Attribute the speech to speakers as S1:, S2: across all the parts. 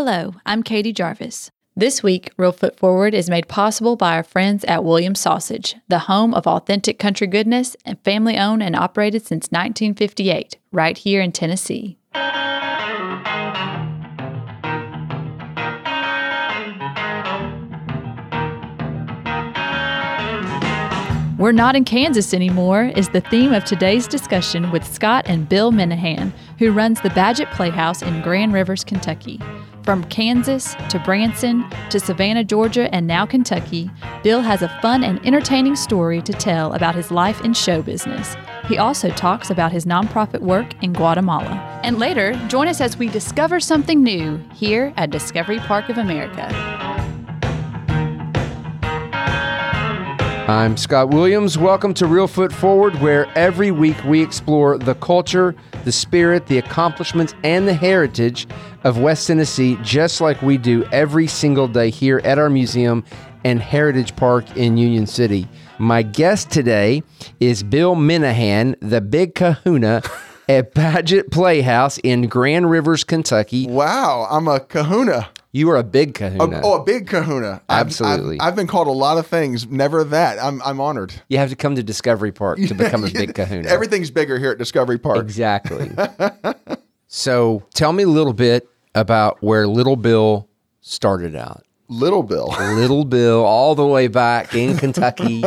S1: Hello, I'm Katie Jarvis. This week, Real Foot Forward is made possible by our friends at Williams Sausage, the home of authentic country goodness and family owned and operated since 1958, right here in Tennessee. We're not in Kansas anymore is the theme of today's discussion with Scott and Bill Minahan, who runs the Badgett Playhouse in Grand Rivers, Kentucky. From Kansas to Branson to Savannah, Georgia, and now Kentucky, Bill has a fun and entertaining story to tell about his life in show business. He also talks about his nonprofit work in Guatemala. And later, join us as we discover something new here at Discovery Park of America.
S2: I'm Scott Williams. Welcome to Real Foot Forward, where every week we explore the culture, the spirit, the accomplishments, and the heritage of West Tennessee, just like we do every single day here at our museum and Heritage Park in Union City. My guest today is Bill Minahan, the big kahuna at Badgett Playhouse in Grand Rivers, Kentucky.
S3: Wow, I'm a kahuna.
S2: You are a big kahuna.
S3: Oh, a big kahuna. I've-
S2: Absolutely.
S3: I've, I've been called a lot of things, never that. I'm, I'm honored.
S2: You have to come to Discovery Park to become a big kahuna.
S3: Everything's bigger here at Discovery Park.
S2: Exactly. so tell me a little bit about where Little Bill started out.
S3: Little Bill.
S2: Little Bill, all the way back in Kentucky,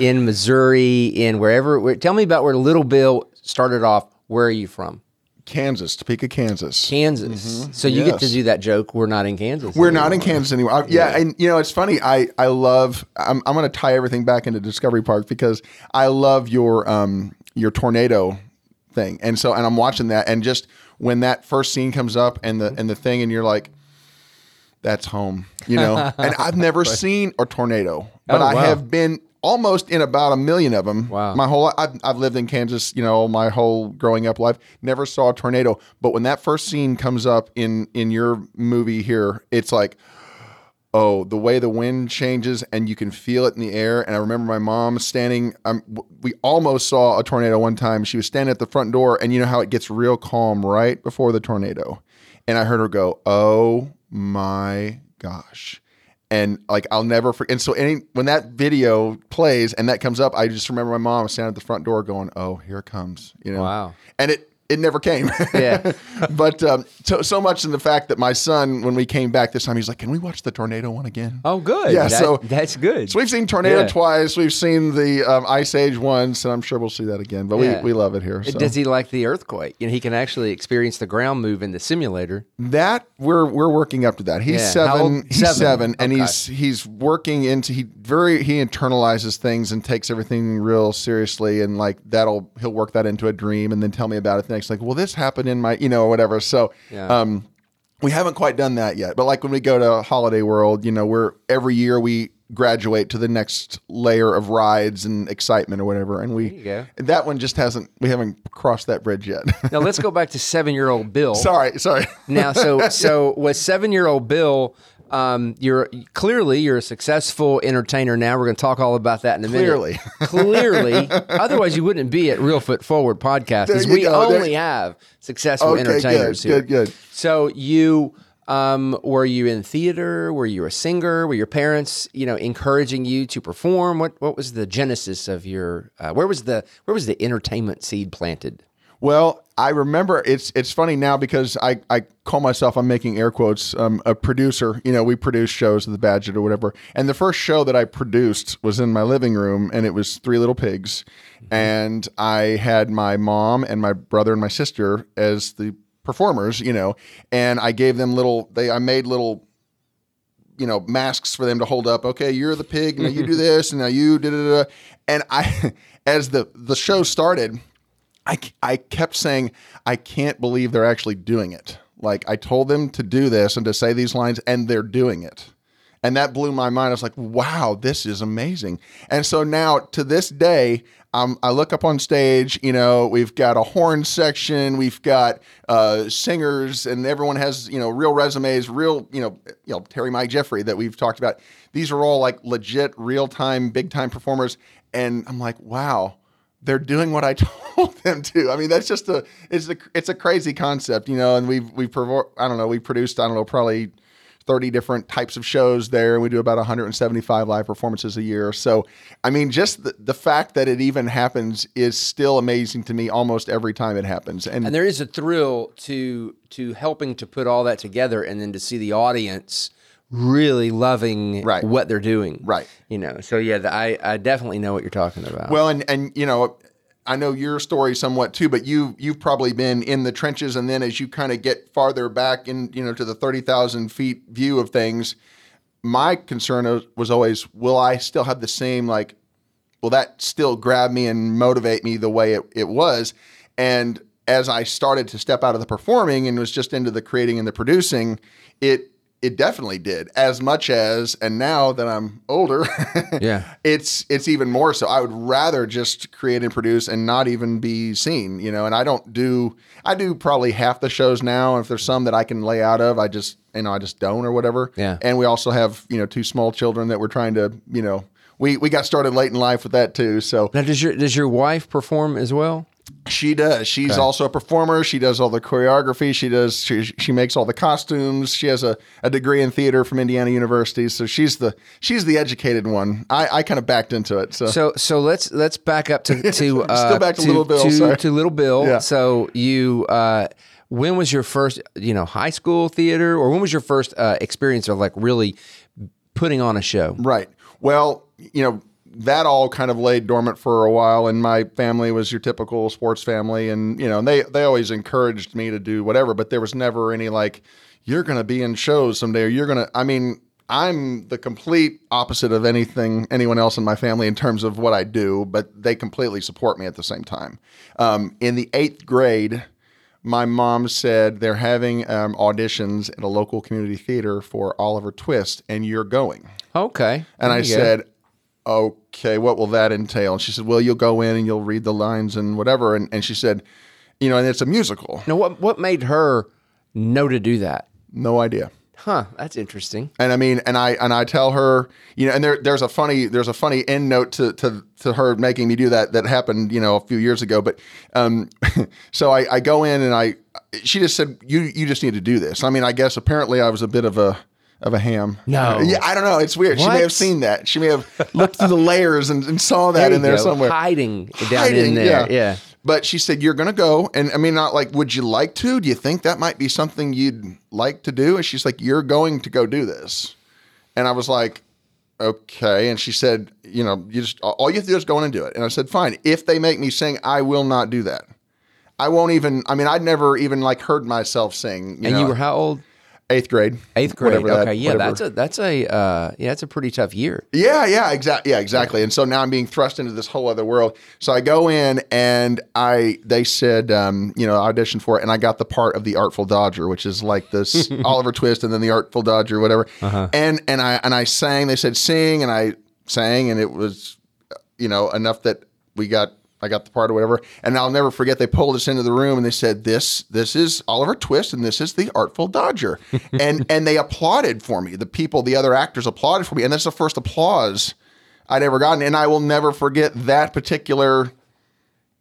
S2: in Missouri, in wherever. Where, tell me about where Little Bill started off. Where are you from?
S3: Kansas, Topeka, Kansas.
S2: Kansas. So you get to
S3: Yes.
S2: do that joke. We're not in Kansas.
S3: We're not in. Kansas anymore. I- yeah, and you know it's funny. I I love. I'm I'm going to tie everything back into Discovery Park because I love your um your tornado thing, and so and I'm watching that, and just when that first scene comes up and the and the thing, and you're like, that's home, you know. and I've never seen a tornado, but
S2: Oh,
S3: I have been almost in about a million of them.
S2: Wow.
S3: My whole I've, I've lived in Kansas, you know, my whole growing up life. Never saw a tornado, but when that first scene comes up in in your movie here, it's like oh, the way the wind changes and you can feel it in the air. And I remember my mom standing. Um, we almost saw a tornado one time. She was standing at the front door, and you know how it gets real calm right before the tornado. And I heard her go, "Oh my gosh." And like I'll never forget. And so any when that video plays and that comes up, I just remember my mom standing at the front door going, "Oh, here it comes," you know.
S2: Wow.
S3: And it it never came.
S2: Yeah.
S3: but um, so so much in the fact that my son, when we came back this time, he's like, "Can we watch the tornado one again?"
S2: Oh, good.
S3: Yeah,
S2: That-
S3: so-
S2: that's good.
S3: So we've seen tornado
S2: Yeah.
S3: twice. We've seen the um, ice age once, and I'm sure we'll see that again. But
S2: Yeah.
S3: we, we love it here. So.
S2: Does he like the earthquake? You know, he can actually experience the ground move in the simulator.
S3: that we're we're working up to that. He's
S2: Yeah.
S3: Seven. He's
S2: Seven.
S3: seven, and
S2: Okay.
S3: he's he's working into he very he internalizes things and takes everything real seriously, and like that'll he'll work that into a dream, and then tell me about it Like, well, this happened in my you know or whatever. So.
S2: Yeah.
S3: Um, we haven't quite done that yet, but like when we go to Holiday World, you know, we're every year we graduate to the next layer of rides and excitement or whatever, and we that one just hasn't we haven't crossed that bridge yet.
S2: Now let's go back to seven-year-old Bill.
S3: sorry, sorry.
S2: Now, so so with seven-year-old Bill, um, you're clearly you're a successful entertainer. Now we're going to talk all about that in a
S3: Clearly.
S2: minute. Clearly, clearly. otherwise you wouldn't be at Real Foot Forward podcast because we
S3: go. There-
S2: only have successful
S3: Okay,
S2: entertainers
S3: good,
S2: here.
S3: good, good.
S2: So you. Um, were you in theater? Were you a singer? Were your parents, you know, encouraging you to perform? What What was the genesis of your? Uh, where was the Where was the entertainment seed planted?
S3: Well, I remember it's it's funny now because I, I call myself I'm making air quotes um, a producer. You know, we produce shows at the Badgett or whatever. And the first show that I produced was in my living room, and it was Three Little Pigs. And I had my mom and my brother and my sister as the performers. You know, and I gave them little. They I made little you know masks for them to hold up. Okay, you're the pig. Now you do this, and now you da da da. And I, as the the show started, I I kept saying I can't believe they're actually doing it. Like I told them to do this and to say these lines, and they're doing it. And that blew my mind. I was like, wow, this is amazing. And so now to this day, um, I look up on stage, you know, we've got a horn section, we've got uh, singers, and everyone has, you know, real resumes, real, you know, you know, Terry Mike Jeffrey that we've talked about. These are all like legit, real time, big time performers. And I'm like, wow, they're doing what I told them to. I mean, that's just a it's a it's a crazy concept, you know. And we've we've provo- I don't know we produced I don't know probably 30 different types of shows there and we do about 175 live performances a year so i mean just the, the fact that it even happens is still amazing to me almost every time it happens and,
S2: And there is a thrill to to helping to put all that together, and then to see the audience really loving
S3: Right.
S2: what they're doing.
S3: Right.
S2: You know. So yeah, the, I I definitely know what you're talking about.
S3: well and and you know I know your story somewhat too, but you you've probably been in the trenches, and then as you kind of get farther back in, you know, to the thirty thousand feet view of things, my concern was- was always, will I still have the same like, will that still grab me and motivate me the way it, it was? And as I started to step out of the performing and was just into the creating and the producing, it it definitely did as much as and now that I'm older,
S2: Yeah.
S3: it's it's even more so. I would rather just create and produce and not even be seen, you know. And I don't do I do probably half the shows now. If there's some that I can lay out of, I just you know I just don't or whatever.
S2: Yeah.
S3: And we also have you know two small children that we're trying to you know we we got started late in life with that too. So
S2: now, does your does your wife perform as well?
S3: She does. She's also a performer. She does all the choreography. She does. She, she makes all the costumes. She has a, a degree in theater from Indiana University. So she's the she's the educated one. I, I kind of backed into it. So,
S2: So so let's let's back up to to uh,
S3: Still back to Little Bill,
S2: to, to Little Bill.
S3: Yeah.
S2: So you uh, when was your first you know high school theater or when was your first uh, experience of like really putting on a show?
S3: right. Well, you know that all kind of laid dormant for a while, and my family was your typical sports family, and you know they they always encouraged me to do whatever, but there was never any like you're going to be in shows someday, or you're going to. I mean. I'm the complete opposite of anything anyone else in my family in terms of what I do, but they completely support me at the same time. Um, in the eighth grade, my mom said they're having um, auditions at a local community theater for Oliver Twist, and you're going.
S2: Okay.
S3: And I said, okay, what will that entail? And she said, well, you'll go in and you'll read the lines and whatever. And, and she said, you know, and it's a musical.
S2: now what what made her know to do that?
S3: No idea.
S2: Huh, that's interesting.
S3: And I mean, and I and I tell her, you know, and there there's a funny there's a funny end note to to to her making me do that that happened, you know, a few years ago. But um, so I, I go in and I she just said you you just need to do this. I mean, I guess apparently I was a bit of a of a ham.
S2: No.
S3: yeah, I don't know. It's weird. She may have seen that. She may have looked through the layers and, and saw that
S2: you
S3: in there
S2: go,
S3: somewhere.
S2: hiding down in
S3: Hiding,
S2: there. Yeah.
S3: But she said, You're going to go. And I mean, not like, Would you like to? Do you think that might be something you'd like to do? And she's like, You're going to go do this. And I was like, Okay. And she said, You know, you just, all you have to do is go in and do it. And I said, Fine. If they make me sing, I will not do that. I won't even, I mean, I'd never even like heard myself sing. You
S2: And
S3: know,
S2: you were how old?
S3: Eighth grade.
S2: Eighth grade.
S3: whatever that-
S2: okay, yeah,
S3: whatever.
S2: that's a that's a uh, yeah, that's a pretty tough year.
S3: Yeah, yeah, exactly. Yeah, exactly. And so now I'm being thrust into this whole other world. So I go in and I they said um, you know, audition for it and I got the part of the Artful Dodger, which is like this Oliver Twist and then the Artful Dodger whatever. And and I and I sang, they said sing and I sang and it was you know, enough that we got I got the part or whatever. And I'll never forget they pulled us into the room and they said, This this is Oliver Twist and this is the Artful Dodger. and and they applauded for me. The people, the other actors applauded for me. And that's the first applause I'd ever gotten. And I will never forget that particular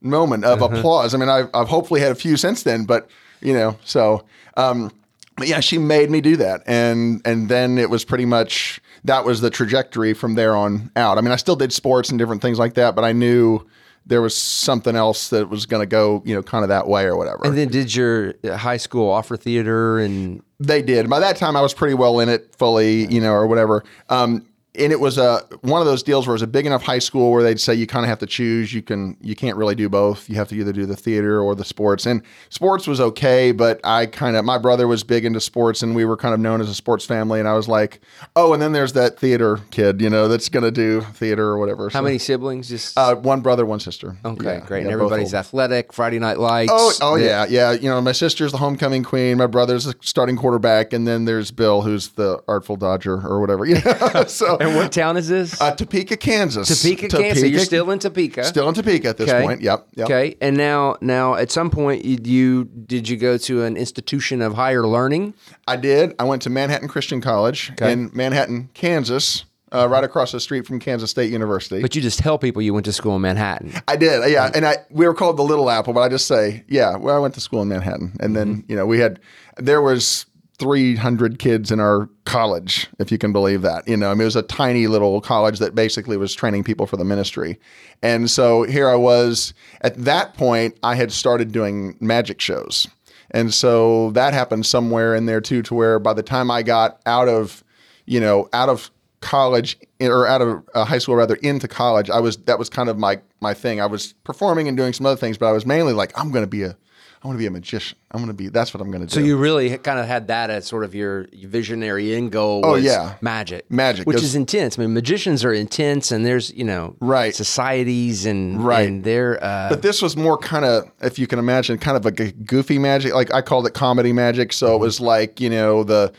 S3: moment of applause. I mean, I've, I've hopefully had a few since then, but you know, so um, but yeah, she made me do that, and and then it was pretty much that was the trajectory from there on out. I mean, I still did sports and different things like that, but I knew there was something else that was going to go, you know, kind of that way or whatever.
S2: And then did your high school offer theater and
S3: They did. By that time, I was pretty well in it fully, you know, or whatever. Um, and it was a one of those deals where it was a big enough high school where they'd say you kind of have to choose. You can you can't really do both. You have to either do the theater or the sports. And sports was okay, but I kind of my brother was big into sports, and we were kind of known as a sports family. And I was like, oh, and then there's that theater kid, you know, that's gonna do theater or whatever.
S2: how many siblings? Just
S3: Uh, one brother, one sister.
S2: okay,
S3: Yeah,
S2: great.
S3: yeah,
S2: and everybody's athletic. Friday Night Lights.
S3: Oh, oh
S2: the-
S3: yeah, yeah. You know, my sister's the homecoming queen. My brother's the starting quarterback, and then there's Bill, who's the artful dodger or whatever. Yeah. so,
S2: And what town is this?
S3: uh, Topeka, Kansas.
S2: Topeka, Kansas. So you're still in Topeka.
S3: still in Topeka at this
S2: Okay.
S3: point. Yep. Yep.
S2: Okay, and now, now at some point, you, you did you go to an institution of higher learning?
S3: I did. I went to Manhattan Christian College in Manhattan, Kansas. uh, right across the street from Kansas State University.
S2: But you just tell people you went to school in Manhattan.
S3: I did, yeah, and I we were called the Little Apple, but I just say, yeah, well, I went to school in Manhattan, and then
S2: Mm-hmm.
S3: you know we had there was 300 kids in our college, if you can believe that. You know, I mean, it was a tiny little college that basically was training people for the ministry, and so here I was. At that point, I had started doing magic shows, and so that happened somewhere in there too, to where by the time I got out of, you know, out of college or out of uh, high school rather into college i was that was kind of my my thing i was performing and doing some other things but i was mainly like i'm going to be a i want to be a magician i'm going to be that's what i'm going to do
S2: So you really kind of had that as sort of your visionary end goal.
S3: Oh, yeah.
S2: magic,
S3: Magic,
S2: which is intense. I mean, magicians are intense, and there's you know
S3: Right.
S2: societies and
S3: Right.
S2: and they're uh,
S3: but this was more kind of if you can imagine kind of a goofy magic like i called it comedy magic so it was like you know the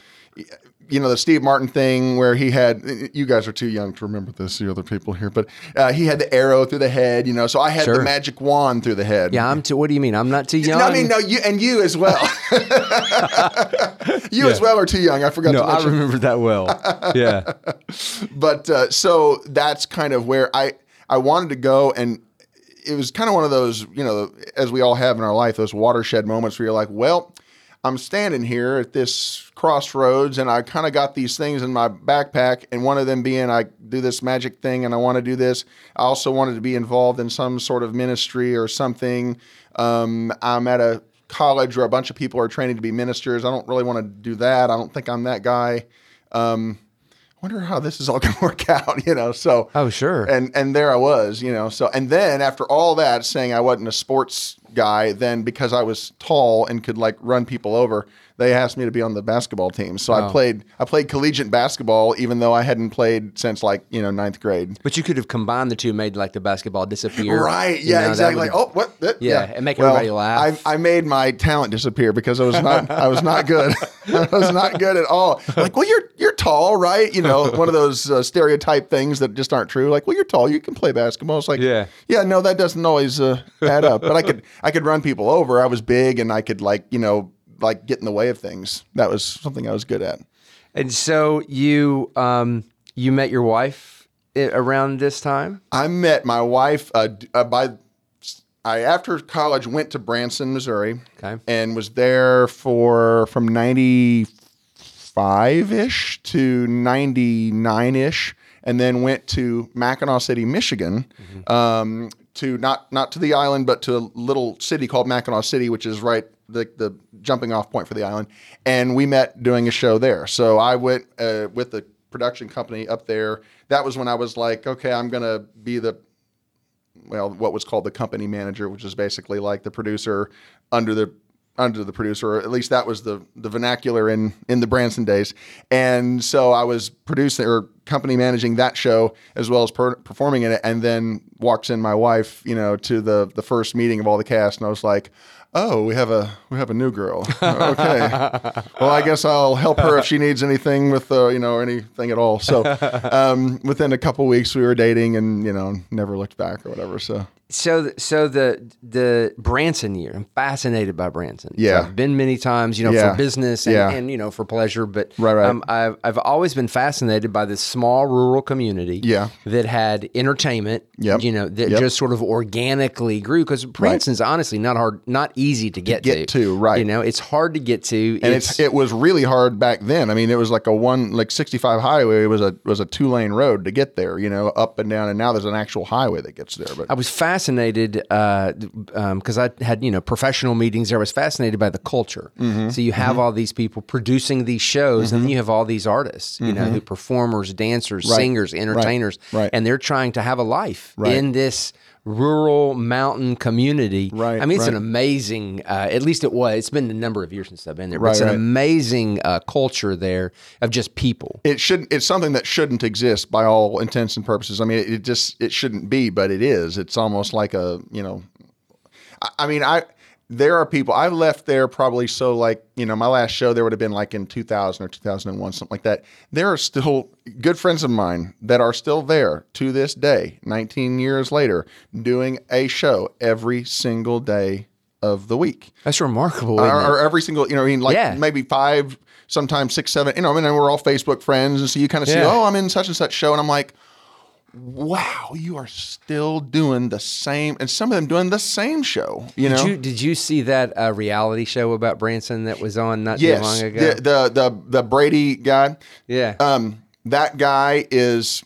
S3: you know the Steve Martin thing where he had you guys are too young to remember this the other people here but uh, he had the arrow through the head you know so I had
S2: Sure.
S3: the magic wand through the head
S2: yeah. I'm too. What do you mean? I'm not too young.
S3: No, I mean, no, you and you as well. you as well are too young. I forgot
S2: No,
S3: to
S2: I remember that well. yeah.
S3: But uh, so that's kind of where I I wanted to go, and it was kind of one of those, you know, as we all have in our life, those watershed moments where you're like, well, I'm standing here at this crossroads, and I kind of got these things in my backpack, and one of them being I do this magic thing, and I want to do this. I also wanted to be involved in some sort of ministry or something. Um, I'm at a college where a bunch of people are training to be ministers. I don't really want to do that. I don't think I'm that guy. Um, I wonder how this is all going to work out, you know. So
S2: Oh, sure.
S3: and and there I was, you know. So and then after all that, saying I wasn't a sports guy, than because I was tall and could like run people over, they asked me to be on the basketball team. So I played I played collegiate basketball, even though I hadn't played since like you know ninth grade.
S2: But you could have combined the two, made like the basketball disappear.
S3: Right?
S2: You
S3: Yeah,
S2: know,
S3: exactly. Like, oh, what? That-
S2: Yeah, and make everybody laugh.
S3: I, I made my talent disappear because I was not. I was not good. I was not good at all. Like, well, you're you're tall, right? You know, one of those uh, stereotype things that just aren't true. Like, well, you're tall. You can play basketball. It's like,
S2: Yeah.
S3: yeah. No, that doesn't always uh, add up. But I could I could run people over. I was big, and I could like you know like get in the way of things. That was something I was good at.
S2: And so you um you met your wife around this time.
S3: I met my wife uh, uh, by I after college went to Branson, Missouri,
S2: Okay.
S3: and was there for from ninety five ish to ninety nine ish, and then went to Mackinaw City, Michigan, um, to not not to the island, but to a little city called Mackinaw City, which is right the the jumping off point for the island, and we met doing a show there. So I went uh, with the production company up there. That was when I was like, okay, I'm gonna be the well, what was called the company manager, which is basically like the producer under the under the producer, or at least that was the the vernacular in in the Branson days. And so I was producing or company managing that show as well as per, performing in it. And then walks in my wife, you know, to the the first meeting of all the cast, and I was like. Oh, we have a we have a new girl. Okay. well, I guess I'll help her if she needs anything with uh, you know anything at all. So, um, within a couple weeks, we were dating, and you know, never looked back or whatever. So,
S2: So so the the Branson year, I'm fascinated by Branson. So
S3: Yeah.
S2: I've been many times, you know,
S3: Yeah.
S2: for business and,
S3: Yeah.
S2: and you know for pleasure, but
S3: Right, right.
S2: Um, I've I've always been fascinated by this small rural community.
S3: Yeah.
S2: that had entertainment.
S3: Yep.
S2: you know that
S3: Yep.
S2: just sort of organically grew because Branson's honestly not hard, not easy to get,
S3: get to, right.
S2: You know, it's hard to get to,
S3: and it's, it was really hard back then. I mean, it was like a one like 65 highway was a was a two lane road to get there, you know, up and down. And now there's an actual highway that gets there. But
S2: I was fascinated because I had you know professional meetings. there. I was fascinated by the culture.
S3: Mm-hmm.
S2: So you have all these people producing these shows, and then you have all these artists, you know, who performers, dancers, singers, entertainers,
S3: Mm-hmm. Right.
S2: and they're trying to have a life
S3: Right.
S2: in this rural mountain community.
S3: Right,
S2: I mean, it's an amazing. Uh, at least it was. It's been a number of years since I've been there, but
S3: Right,
S2: it's an
S3: right.
S2: amazing uh, culture there of just people.
S3: it shouldn't. It's something that shouldn't exist by all intents and purposes. I mean, it, it just it shouldn't be, but it is. It's almost like a you know. I, I mean, I there are people I left there probably so like you know my last show there would have been like in 2000 or 2001 something like that. There are still good friends of mine that are still there to this day, 19 years later, doing a show every single day of the week
S2: That's remarkable.
S3: or, or every single, you know, I mean, like
S2: Yeah.
S3: maybe five, sometimes six, seven. You know, I mean, and we're all Facebook friends, and so you kind of see, oh, I'm in such and such show, and I'm like, wow, you are still doing the same, and some of them doing the same show. You know,
S2: Did you did you see that uh, reality show about Branson that was on not too long ago?
S3: the, the the the Brady guy.
S2: yeah.
S3: Um, that guy is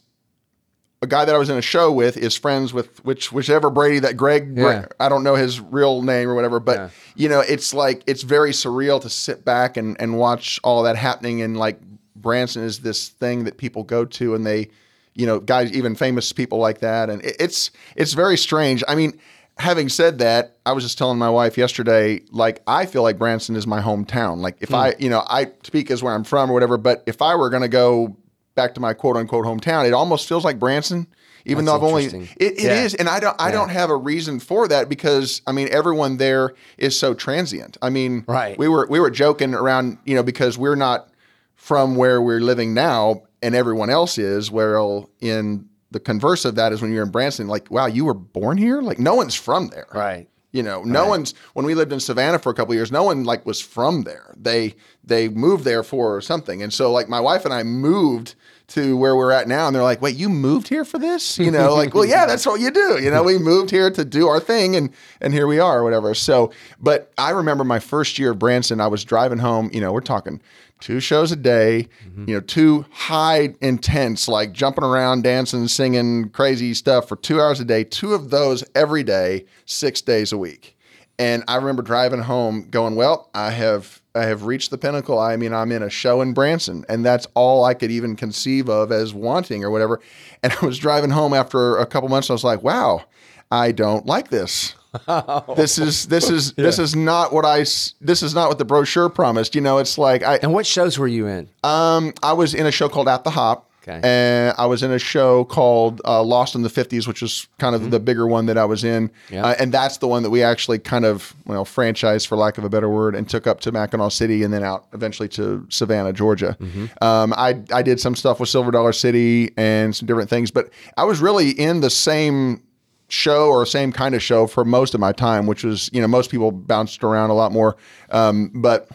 S3: a guy that I was in a show with is friends with which whichever Brady that Greg
S2: Yeah.
S3: I don't know his real name or whatever, but
S2: Yeah.
S3: you know, it's like it's very surreal to sit back and and watch all that happening and like Branson is this thing that people go to and they you know, guys even famous people like that and it, it's it's very strange. I mean, having said that, I was just telling my wife yesterday like I feel like Branson is my hometown. Like if hmm. I, you know, I speak as where I'm from or whatever, but if I were going to go back to my quote unquote hometown, it almost feels like Branson, even
S2: That's
S3: though I've only it, it
S2: Yeah.
S3: is, and I don't I don't have a reason for that because I mean everyone there is so transient. I mean,
S2: Right.
S3: We were we were joking around, you know, because we're not from where we're living now, and everyone else is. Well, in the converse of that is when you're in Branson, like, wow, you were born here. Like, no one's from there,
S2: right.
S3: you know, no one's when we lived in Savannah for a couple of years, no one like was from there. They they moved there for something. And so like my wife and I moved to where we're at now and they're like, "Wait, you moved here for this?" You know, like, "Well, yeah, that's what you do." You know, we moved here to do our thing and and here we are or whatever. So, but I remember my first year of Branson, I was driving home, you know, we're talking two shows a day, mm-hmm. you know, two high intense like jumping around, dancing, singing crazy stuff for 2 hours a day, two of those every day, 6 days a week. And I remember driving home going, well, I have I have reached the pinnacle. I mean, I'm in a show in Branson, and that's all I could even conceive of as wanting or whatever. And I was driving home after a couple months. And I was like, wow, I don't like this. this is this is this is not what I this is not what the brochure promised. You know, it's like I
S2: And what shows were you in?
S3: um I was in a show called At the Hop.
S2: Okay.
S3: And I was in a show called uh, Lost in the 50s, which was kind of the bigger one that I was in.
S2: Mm-hmm. Yeah.
S3: Uh, and that's the one that we actually kind of, well, franchised for lack of a better word, and took up to Mackinaw City and then out eventually to Savannah, Georgia.
S2: Mm-hmm.
S3: Um, I, I did some stuff with Silver Dollar City and some different things, but I was really in the same show or same kind of show for most of my time, which was, you know, most people bounced around a lot more. Um, but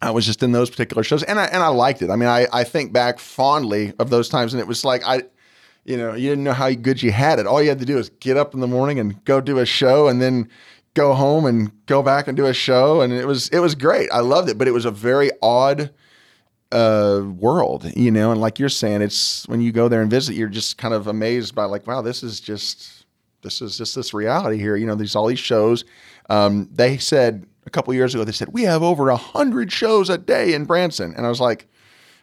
S3: I was just in those particular shows and I, and I liked it. I mean, I, I think back fondly of those times and it was like, I, you know, you didn't know how good you had it. All you had to do is get up in the morning and go do a show and then go home and go back and do a show. And it was, it was great. I loved it, but it was a very odd, uh world you know and like you're saying it's when you go there and visit you're just kind of amazed by like wow this is just this is just this reality here you know there's all these shows um they said a couple years ago they said we have over a hundred shows a day in branson and i was like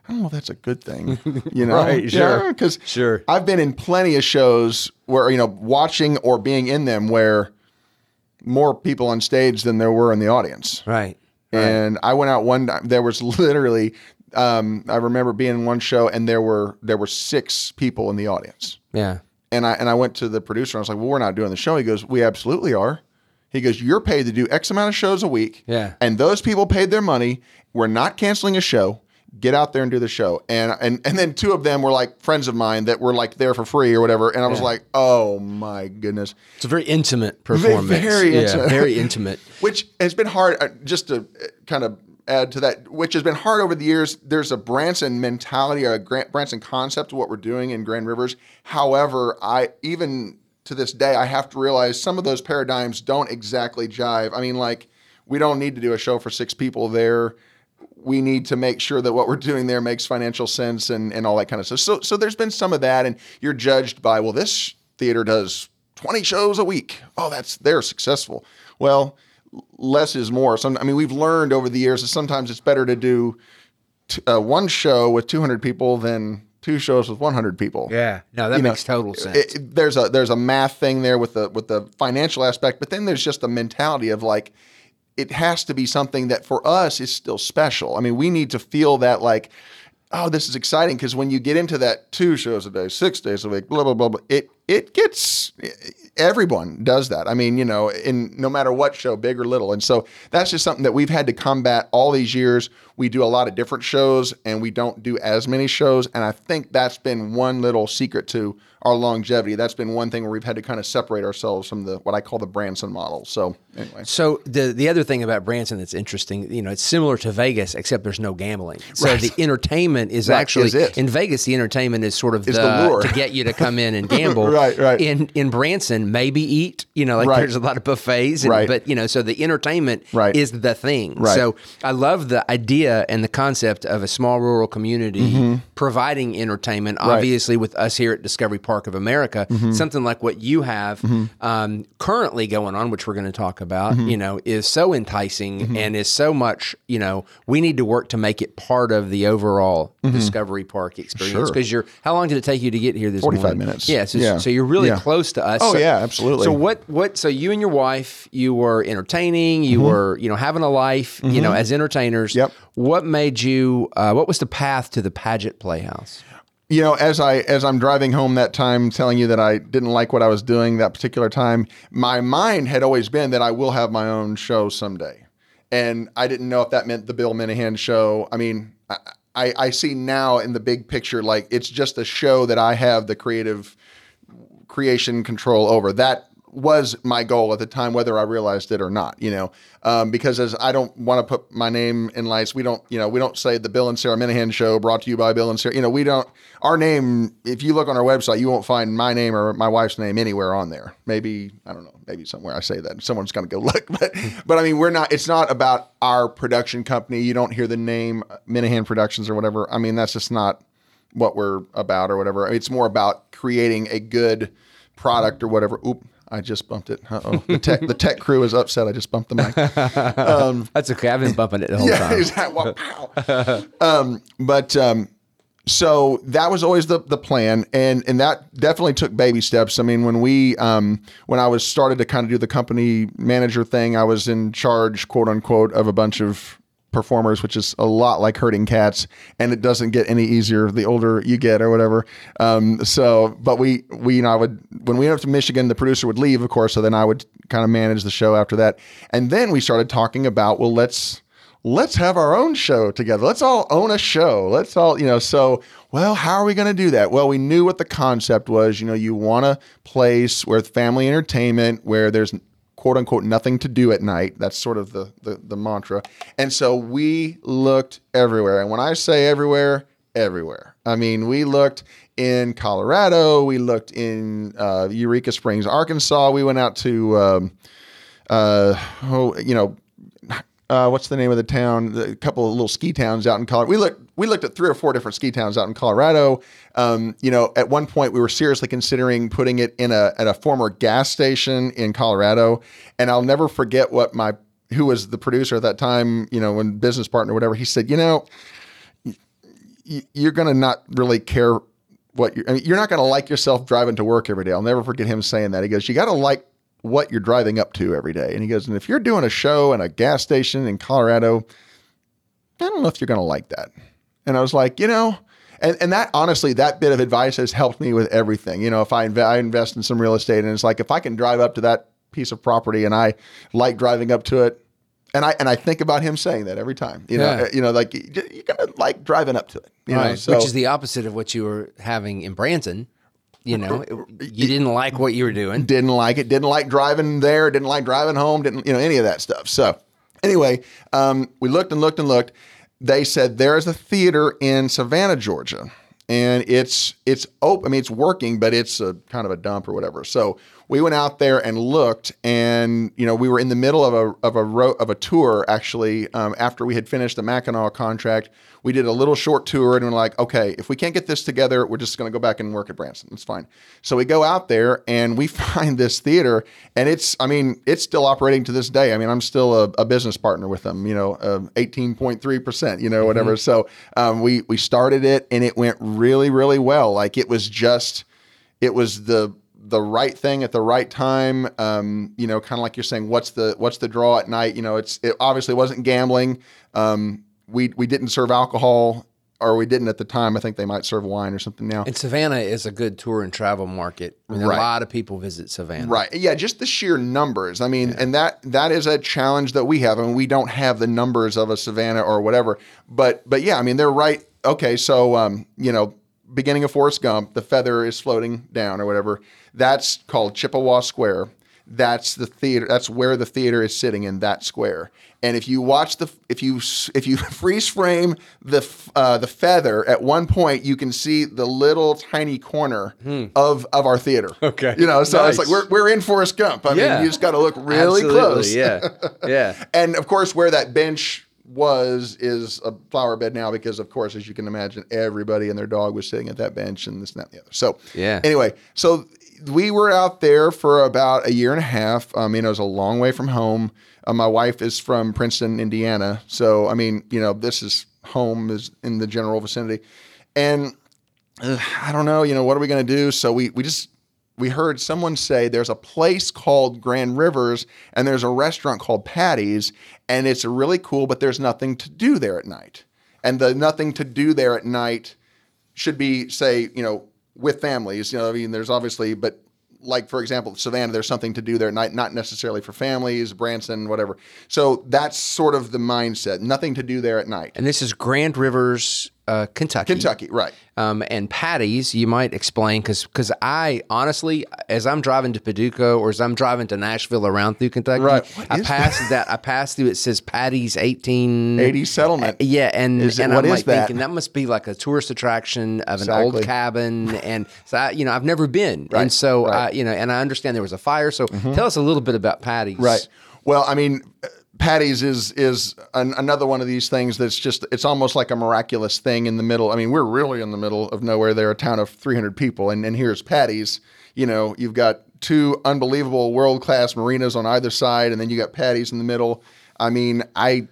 S3: i don't know if that's a good thing you know
S2: Right, sure.
S3: because
S2: Sure.
S3: i've been in plenty of shows where you know watching or being in them where more people on stage than there were in the audience
S2: Right.
S3: and I went out one time. There was literally, um, I remember being in one show, and there were there were six people in the audience.
S2: Yeah.
S3: And I and I went to the producer. and I was like, "Well, we're not doing the show." He goes, "We absolutely are." He goes, "You're paid to do X amount of shows a week,
S2: Yeah.
S3: and those people paid their money. We're not canceling a show. Get out there and do the show." And and and then two of them were like friends of mine that were like there for free or whatever. And I was like, "Oh my goodness."
S2: It's a very intimate performance.
S3: very
S2: yeah,
S3: intimate.
S2: very intimate.
S3: which has been hard uh, just to uh, kind of add to that which has been hard over the years there's a branson mentality or a Gran- branson concept of what we're doing in grand rivers however i even to this day i have to realize some of those paradigms don't exactly jive i mean like we don't need to do a show for six people there we need to make sure that what we're doing there makes financial sense and, and all that kind of stuff. So, so there's been some of that, and you're judged by, well, this theater does 20 shows a week. Oh, that's they're successful. Well, less is more. Some, I mean, we've learned over the years that sometimes it's better to do t- uh, one show with 200 people than two shows with 100 people.
S2: Yeah. No, that
S3: You know,
S2: makes total sense.
S3: It- it- there's a there's a math thing there with the with the financial aspect, but then there's just the mentality of like it has to be something that for us is still special. I mean, we need to feel that like, oh, this is exciting because when you get into that two shows a day, six days a week, blah blah blah, blah it it gets everyone does that. I mean, you know, in no matter what show, big or little. And so that's just something that we've had to combat all these years. We do a lot of different shows and we don't do as many shows. And I think that's been one little secret to our longevity. That's been one thing where we've had to kind of separate ourselves from the what I call the Branson model. So anyway.
S2: So the the other thing about Branson that's interesting, you know, it's similar to Vegas except there's no gambling. So
S3: Right.
S2: the entertainment is
S3: Right,
S2: actually
S3: is
S2: in Vegas. The entertainment is sort of the,
S3: the lure.
S2: to get you to come in and gamble.
S3: Right, right.
S2: In in Branson, maybe eat. You know, like
S3: Right.
S2: there's a lot of buffets. And,
S3: Right.
S2: But you know, so the entertainment
S3: Right.
S2: is the thing.
S3: Right.
S2: So I love the idea and the concept of a small rural community mm-hmm. providing entertainment. Obviously, with us here at Discovery Park of America, mm-hmm. something like what you have mm-hmm. um, currently going on, which we're going to talk about, you know, is so enticing and is so much. You know, we need to work to make it part of the overall Discovery Park experience.
S3: Sure.
S2: Because you're, how long did it take you to get here this
S3: 45
S2: morning?
S3: minutes.
S2: Yeah. So,
S3: Yeah.
S2: so you're really
S3: Yeah.
S2: close to us.
S3: Oh,
S2: So-
S3: yeah, absolutely.
S2: So what what so you and your wife you were entertaining you were you know having a life you know as entertainers
S3: Mm-hmm. Yep.
S2: what made you uh, what was the path to the Badgett playhouse
S3: you know, as I as I'm driving home that time, telling you that I didn't like what I was doing that particular time, my mind had always been that I will have my own show someday, and I didn't know if that meant the Bill Minahan show. I mean, I, I, I see now in the big picture, like it's just a show that I have the creative creation control over. That was my goal at the time, whether I realized it or not. You know, um, because as I don't want to put my name in lights, we don't, you know, we don't say the Bill and Sarah Minahan Show brought to you by Bill and Sarah. You know, we don't. Our name, if you look on our website, you won't find my name or my wife's name anywhere on there. Maybe I don't know. Maybe somewhere I say that someone's going to go look, but but I mean, we're not. It's not about our production company. You don't hear the name Minahan Productions or whatever. I mean, that's just not what we're about or whatever. It's more about creating a good product or whatever. Oop, I just bumped it. Uh-oh. The tech the tech crew is upset. I just bumped the mic.
S2: that's okay i've been bumping it the whole
S3: yeah,
S2: time
S3: exactly. Wow, um, but um, so that was always the the plan, and and that definitely took baby steps. I mean, when we um, when I was started to kind of do the company manager thing, I was in charge, quote unquote, of a bunch of performers, which is a lot like herding cats, and it doesn't get any easier the older you get or whatever. Um, so, but we we you know I would when we went up to Michigan, the producer would leave, of course, so then I would kind of manage the show after that, and then we started talking about well, let's let's have our own show together. Let's all own a show. Let's all, you know, so, well, how are we going to do that? Well, we knew what the concept was. You know, you want a place where family entertainment, where there's quote unquote nothing to do at night. That's sort of the, the, the mantra. And so we looked everywhere. And when I say everywhere, everywhere. I mean, we looked in Colorado, we looked in uh, Eureka Springs, Arkansas. We went out to, um, uh, oh, you know, uh, what's the name of the town? A couple of little ski towns out in Colorado. We looked we looked at three or four different ski towns out in Colorado. Um, you know, at one point we were seriously considering putting it in a at a former gas station in Colorado, and I'll never forget what my who was the producer at that time. You know, when business partner, or whatever. He said, you know, you're going to not really care what you're, I mean, you're not going to like yourself driving to work every day. I'll never forget him saying that. He goes, you got to like what you're driving up to every day. And he goes, and if you're doing a show in a gas station in Colorado, I don't know if you're going to like that. And I was like, you know, and, and that honestly, that bit of advice has helped me with everything. You know, if I, inve- I invest in some real estate and it's like, if I can drive up to that piece of property and I like driving up to it, and I and I think about him saying that every time. You know,
S2: Yeah.
S3: uh, you know, like you- you're gonna like driving up to it. You know,
S2: right
S3: so
S2: which is the opposite of what you were having in branson you know it- you didn't like what you were doing
S3: didn't like it. Didn't like driving there. Didn't like driving home. Didn't you know any of that stuff. So anyway, um, we looked and looked and looked. They said there is a theater in Savannah, Georgia, and it's it's open. I mean, it's working, but it's a kind of a dump or whatever. So we went out there and looked, and you know we were in the middle of a of a ro- of a tour actually. Um, after we had finished the Mackinac contract, we did a little short tour, and we're like, okay, if we can't get this together, we're just going to go back and work at Branson. That's fine. So we go out there and we find this theater, and it's I mean it's still operating to this day. I mean I'm still a, a business partner with them. You know, um, 18.3 percent. You know, whatever. So um, we we started it, and it went really really well. Like it was just it was the the right thing at the right time. Um, you know, kind of like you're saying, what's the what's the draw at night? You know, it's it obviously wasn't gambling. Um, we we didn't serve alcohol or we didn't at the time. I think they might serve wine or something now.
S2: And Savannah is a good tour and travel market. I mean,
S3: Right.
S2: A lot of people visit Savannah.
S3: Right. Yeah, just the sheer numbers. I mean, and that that is a challenge that we have. I mean, we don't have the numbers of a Savannah or whatever. But but yeah, I mean, they're right. Okay, so um, you know, beginning of Forrest Gump, the feather is floating down or whatever. That's called Chippewa Square. That's the theater. That's where the theater is sitting in that square. And if you watch the, if you if you freeze frame the uh, the feather, at one point you can see the little tiny corner of of our theater.
S2: Hmm. Okay.
S3: you know, so it's like we're we're in Forrest Gump. I
S2: Yeah.
S3: mean, you just got to look really
S2: Absolutely,
S3: close.
S2: Yeah. Yeah.
S3: And of course, where that bench was is a flower bed now because, of course, as you can imagine, everybody and their dog was sitting at that bench and this and that and the other. So,
S2: Yeah.
S3: Anyway, so we were out there for about a year and a half. I mean, it was a long way from home. Uh, my wife is from Princeton, Indiana. So, I mean, you know, this is home is in the general vicinity. And uh, I don't know, you know, what are we going to do? So we we just we heard someone say there's a place called Grand Rivers and there's a restaurant called Patty's and it's really cool, but there's nothing to do there at night. And the nothing to do there at night should be, say, you know, with families. You know, I mean, there's obviously, but like for example, Savannah, there's something to do there at night, not necessarily for families, Branson, whatever. So that's sort of the mindset. Nothing to do there at night.
S2: And this is Grand Rivers, uh, Kentucky.
S3: Kentucky, right?
S2: Um, and Patty's, you might explain because I honestly, as I'm driving to Paducah or as I'm driving to Nashville around through Kentucky,
S3: Right.
S2: I pass that? I pass through. It says Patty's 18
S3: 80 settlement.
S2: Yeah, and
S3: Is it-
S2: and
S3: what
S2: I'm
S3: is
S2: like
S3: that?
S2: thinking that must be like a tourist attraction of an old cabin, and so I, you know I've never been,
S3: Right,
S2: and so
S3: right. Mm-hmm.
S2: I, you know, and I understand there was a fire. So tell us a little bit about Patty's,
S3: Right. Well, I mean, Patty's is is an, another one of these things that's just it's almost like a miraculous thing in the middle. I mean, we're really in the middle of nowhere. They're a town of 300 people, and and here's Patty's. You know, you've got two unbelievable world class marinas on either side, and then you got Patty's in the middle. I mean, I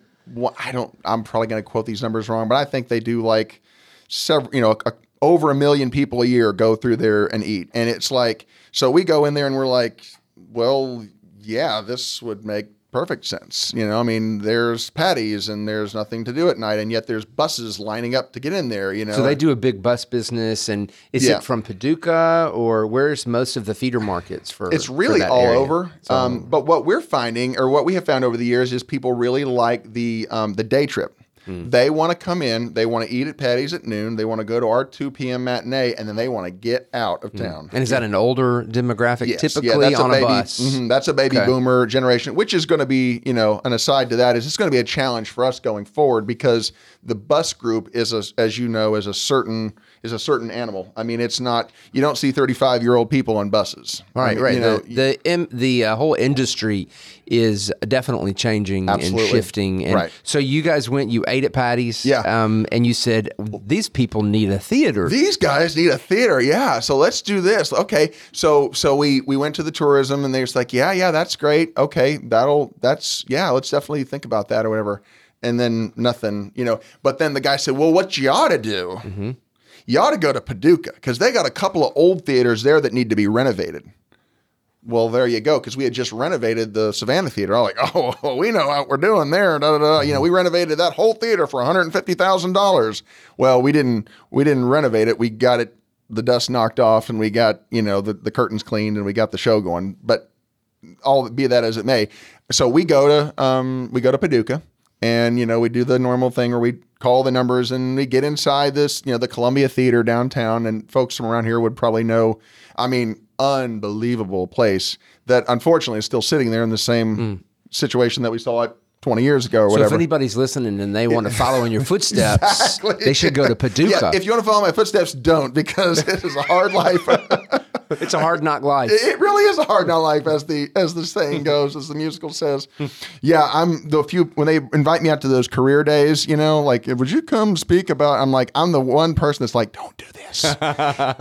S3: I don't. I'm probably going to quote these numbers wrong, but I think they do like several. You know, a, over a million people a year go through there and eat, and it's like so we go in there and we're like, well, yeah, this would make perfect sense. You know, I mean, there's patties and there's nothing to do at night, and yet there's buses lining up to get in there. You know,
S2: So they do a big bus business, and is
S3: Yeah.
S2: it from Paducah or where's most of the feeder markets for?
S3: It's
S2: for
S3: really
S2: that
S3: all
S2: area?
S3: over. Um, but what we're finding, or what we have found over the years, is people really like the um, the day trip.
S2: Hmm.
S3: They want to come in, they want to eat at Patty's at noon, they want to go to our 2 p.m. matinee, and then they want to get out of town.
S2: And is that an older demographic,
S3: Yes,
S2: typically on a,
S3: baby,
S2: bus?
S3: mhm, that's a baby
S2: Okay.
S3: boomer generation, which is going to be, you know, an aside to that is it's going to be a challenge for us going forward because the bus group is, a, as you know, is a certain is a certain animal. I mean, it's not you don't see thirty five year old people on buses. I
S2: Right,
S3: mean,
S2: right.
S3: You know,
S2: the the, the uh, whole industry is definitely changing
S3: Absolutely.
S2: and shifting. And
S3: Right.
S2: So you guys went, you ate at Patty's,
S3: Yeah.
S2: um, and you said these people need a theater.
S3: these guys need a theater yeah so let's do this okay so so we we went to the tourism and they was like yeah yeah that's great okay that'll that's yeah let's definitely think about that or whatever and then nothing you know but then the guy said well what you ought to do you ought to go to paducah because they got a couple of old theaters there that need to be renovated well, there you go. Because we had just renovated the Savannah Theater. I'm like, oh, well, we know what we're doing there. Da, da, da. You know, we renovated that whole theater for 150 thousand dollars. Well, we didn't. We didn't renovate it. We got it. The dust knocked off, and we got you know the, the curtains cleaned, and we got the show going. But all be that as it may. So we go to um, we go to Paducah, and you know we do the normal thing where we call the numbers and we get inside this you know the Columbia Theater downtown, and folks from around here would probably know. I mean, unbelievable place that unfortunately is still sitting there in the same hmm. situation that we saw it 20 years ago or
S2: so if anybody's listening and they want to follow in your footsteps,
S3: Exactly.
S2: they should go to Paducah.
S3: yeah, if you want to follow my footsteps, don't because it is a hard life.
S2: It's a hard knock life.
S3: It really is a hard knock life, as the as the saying goes, as the musical says. Yeah, I'm the few when they invite me out to those career days. You know, like would you come speak about? I'm like I'm the one person that's like, don't do this.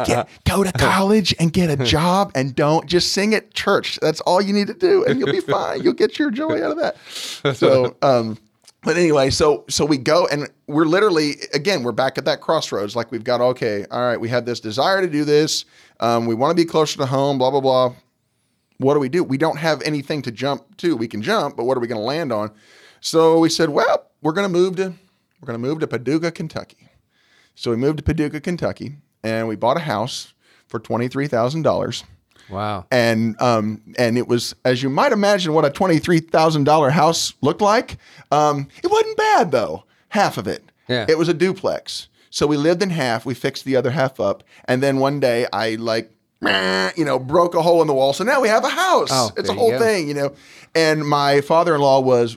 S3: Get, go to college and get a job, and don't just sing at church. That's all you need to do, and you'll be fine. You'll get your joy out of that. So. um but anyway, so so we go and we're literally again we're back at that crossroads. Like we've got okay, all right, we have this desire to do this. Um, we want to be closer to home. Blah blah blah. What do we do? We don't have anything to jump to. We can jump, but what are we going to land on? So we said, well, we're going to move to we're going to move to Paducah, Kentucky. So we moved to Paducah, Kentucky, and we bought a house for twenty three thousand dollars.
S2: Wow.
S3: And um, and it was as you might imagine what a twenty three thousand dollar house looked like. Um, it wasn't bad though. Half of it.
S2: Yeah.
S3: It was a duplex. So we lived in half. We fixed the other half up, and then one day I like. You know, broke a hole in the wall. So now we have a house.
S2: Oh,
S3: it's a whole
S2: go.
S3: thing, you know. And my father in law was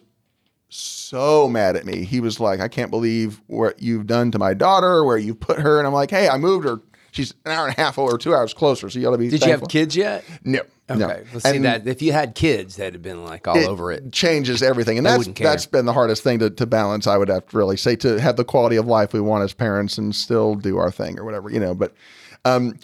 S3: so mad at me. He was like, I can't believe what you've done to my daughter, where you put her. And I'm like, hey, I moved her. She's an hour and a half or two hours closer. So you ought to be.
S2: Did you have kids yet?
S3: No.
S2: Okay.
S3: No.
S2: Well, see
S3: And
S2: that if you had kids, they'd have been like all over it.
S3: changes everything. And that's that's been the hardest thing to, to balance, I would have to really say, to have the quality of life we want as parents and still do our thing or whatever, you know. But um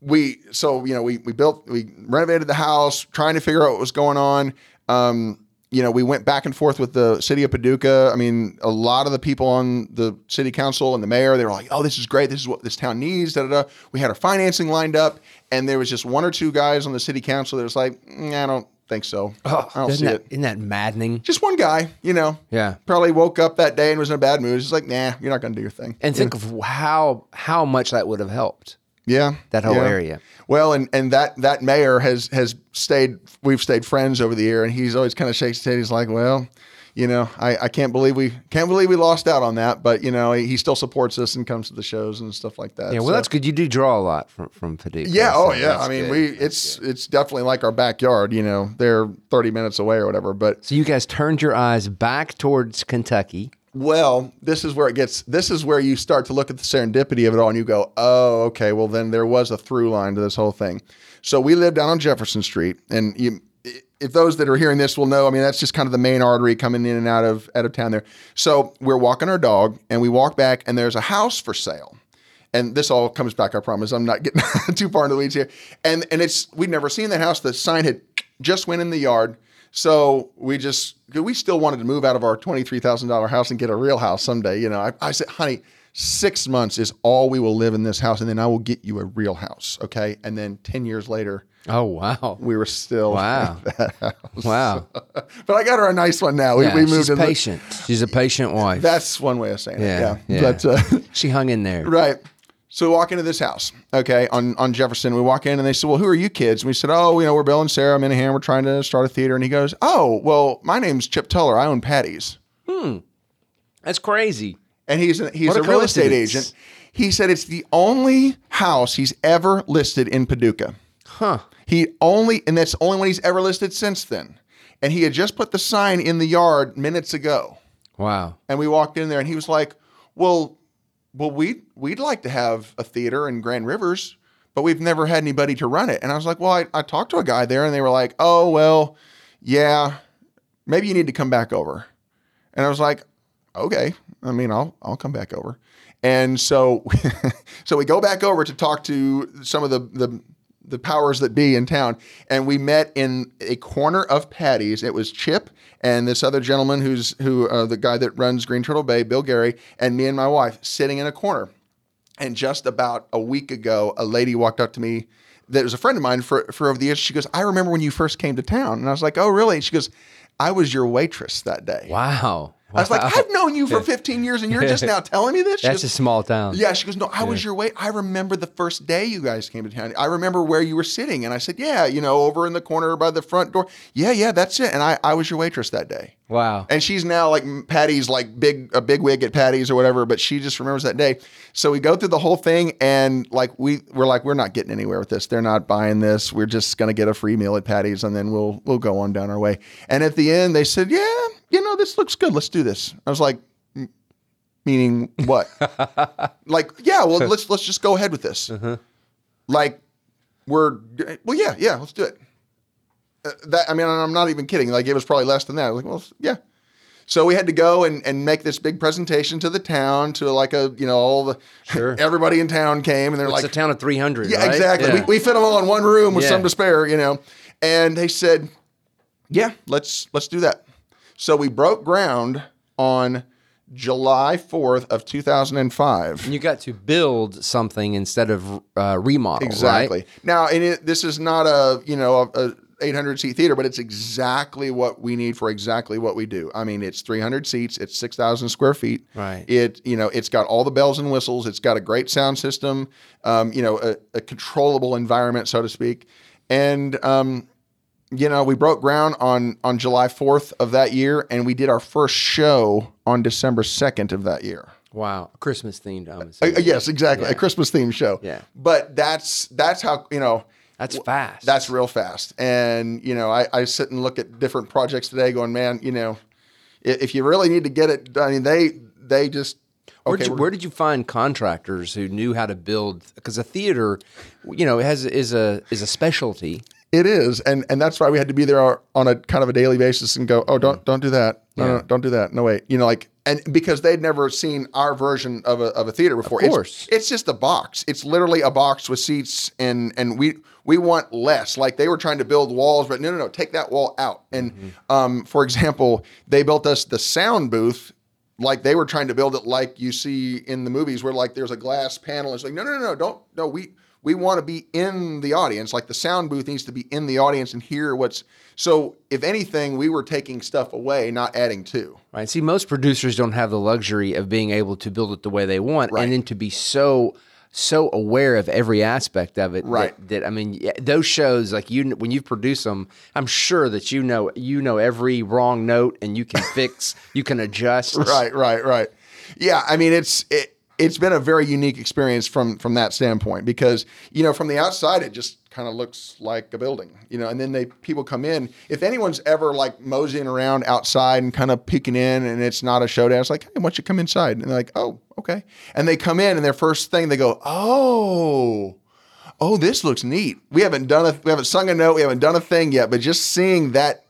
S3: we so you know we we built we renovated the house trying to figure out what was going on um you know we went back and forth with the city of paducah. I mean a lot of the people on the city council and the mayor they were like oh this is great. This is what this town needs da, da, da. we had our financing lined up and there was just one or two guys on the city council that was like "Mm, i don't think so. I don't see
S2: Isn't
S3: it.
S2: that, isn't that maddening?
S3: just one guy you know.
S2: Yeah.
S3: probably woke up that day and was in a bad mood. He's like nah you're not going to do your thing.
S2: And think of how how much that would have helped
S3: Yeah,
S2: that whole
S3: yeah.
S2: area.
S3: Well, and and that that mayor has has stayed. We've stayed friends over the year, and he's always kind of shakes his head. He's like, well. You know, I, I can't believe we can't believe we lost out on that, but you know he, he still supports us and comes to the shows and stuff like that.
S2: Yeah, well,
S3: So-
S2: that's good. You do draw a lot from from Paducah.
S3: yeah.
S2: Oh, so
S3: Oh, yeah. I mean,
S2: good.
S3: we
S2: That's
S3: it's
S2: good.
S3: it's definitely like our backyard. You know, they're thirty minutes away or whatever. But
S2: So you guys turned your eyes back towards Kentucky.
S3: Well, this is where it gets. This is where you start to look at the serendipity of it all, and you go, "Oh, okay. Well, then there was a through line to this whole thing." So we live down on Jefferson Street, and you, if those that are hearing this will know, I mean, that's just kind of the main artery coming in and out of out of town there. So we're walking our dog, and we walk back, and there's a house for sale. And this all comes back. I promise. I'm not getting too far into the weeds here. And and it's we'd never seen that house. The sign had just went in the yard. So we just we still wanted to move out of our twenty three thousand dollar house and get a real house someday. You know, I, I said, honey, six months is all we will live in this house, and then I will get you a real house. Okay. And then ten years later,
S2: Oh wow!
S3: we were still
S2: Wow!
S3: that house.
S2: Wow!
S3: But I got her a nice one now. We,
S2: Yeah,
S3: we moved
S2: she's
S3: in. the-
S2: patient. She's a patient wife.
S3: that's one way of saying
S2: yeah,
S3: it. Yeah. But uh,
S2: she hung in there.
S3: Right. So we walk into this house, okay, on, on Jefferson. We walk in and they said, Well, who are you kids? And we said, Oh, you know, we're Bill and Sarah Minahan. We're trying to start a theater. And he goes, Oh, well, my name's Chip Tullar. I own Patti's. Hmm.
S2: That's crazy.
S3: And he's a, he's a,
S2: a
S3: real estate agent. He said it's the only house he's ever listed in Paducah.
S2: Huh?
S3: He only, and that's the only one he's ever listed since then. And he had just put the sign in the yard minutes ago.
S2: Wow.
S3: And we walked in there and he was like, Well, well, we'd we'd like to have a theater in Grand Rivers, but we've never had anybody to run it. And I was like, Well, I, I talked to a guy there and they were like, Oh, well, yeah, maybe you need to come back over. And I was like, Okay. I mean, I'll I'll come back over. And so so we go back over to talk to some of the the the powers that be in town, and we met in a corner of Patti's. It was Chip and this other gentleman who's who uh, the guy that runs Green Turtle Bay, Bill Gary, and me and my wife sitting in a corner. And just about a week ago, a lady walked up to me that was a friend of mine for, for over the years. She goes, I remember when you first came to town. And I was like, Oh, really? She goes, I was your waitress that day.
S2: Wow.
S3: I was like, I've known you for 15 years and you're just now telling me this? She
S2: That's
S3: goes,
S2: a small town.
S3: yeah, she goes, No, I was your wait. I remember the first day you guys came to town. I remember where you were sitting. And I said, Yeah, you know, over in the corner by the front door. Yeah, yeah, that's it. And I, I was your waitress that day.
S2: Wow.
S3: And she's now like Patti's like big a big wig at Patti's or whatever, but she just remembers that day. So we go through the whole thing and like we we're like we're not getting anywhere with this. They're not buying this. We're just gonna get a free meal at Patti's and then we'll we'll go on down our way. And at the end they said, "Yeah, you know, this looks good. Let's do this." I was like, "Meaning what?" like, "Yeah, well, let's let's just go ahead with this." Like we're well, yeah, yeah, let's do it. Uh, that I mean, I'm not even kidding. Like it was probably less than that. I was like, well, yeah. So we had to go and, and make this big presentation to the town to like a you know all the
S2: Sure.
S3: everybody in town came and they're
S2: It's
S3: like
S2: a town of 300.
S3: yeah
S2: right?
S3: exactly
S2: Yeah.
S3: We, we fit them all in one room with
S2: Yeah.
S3: some to spare you know and they said yeah let's let's do that so we broke ground on July 4th of 2005
S2: you got to build something instead of uh, remodel.
S3: Exactly.
S2: Right?
S3: Now, and it, this is not a you know a, 800 seat theater, but it's exactly what we need for exactly what we do. I mean, it's 300 seats, it's 6,000 square feet.
S2: Right.
S3: It, you know, it's got all the bells and whistles. It's got a great sound system, um, you know, a, a controllable environment, so to speak. And, um, you know, we broke ground on on July 4th of that year, and we did our first show on December 2nd of that year.
S2: Wow, Christmas themed.
S3: Uh, yes, exactly,
S2: Yeah.
S3: a Christmas themed show.
S2: Yeah.
S3: but that's that's how you know
S2: that's fast.
S3: that's real fast. And you know, I, I sit and look at different projects today, going, man, you know, i- if you really need to get it done, I mean, they they just
S2: Where,
S3: okay.
S2: did you, where did you find contractors who knew how to build? Because a theater, you know, has is a is a specialty.
S3: It is, and and that's why we had to be there on a kind of a daily basis and go, oh, don't don't do that, no, no,
S2: Yeah.
S3: no, don't do that, no way, you know, like, and because they'd never seen our version of a of a theater before. It's-
S2: course.
S3: it's, just a box. It's literally a box with seats, and and we we want less. Like they were trying to build walls, but no, no, no, take that wall out. And um, for example, they built us the sound booth. Like they were trying to build it like you see in the movies, where like there's a glass panel. It's like no, no, no, no, don't no. We we want to be in the audience. Like the sound booth needs to be in the audience and hear what's. So if anything, we were taking stuff away, not adding to.
S2: Right. See, most producers don't have the luxury of being able to build it the way they want,
S3: Right.
S2: and then to be so so aware of every aspect of it.
S3: Right.
S2: That, I mean, those shows like you when you produce them, I'm sure that you know you know every wrong note and you can fix, you can adjust.
S3: Right, right, right. Yeah, I mean it's it, it's been a very unique experience from from that standpoint because you know from the outside it just kind of looks like a building, you know, and then they people come in. If anyone's ever like moseying around outside and kind of peeking in and it's not a showdown, it's like, hey, why don't you come inside? And they're like, oh, okay. And they come in and their first thing they go, oh. Oh, this looks neat. We haven't done a we haven't sung a note, we haven't done a thing yet, but just seeing that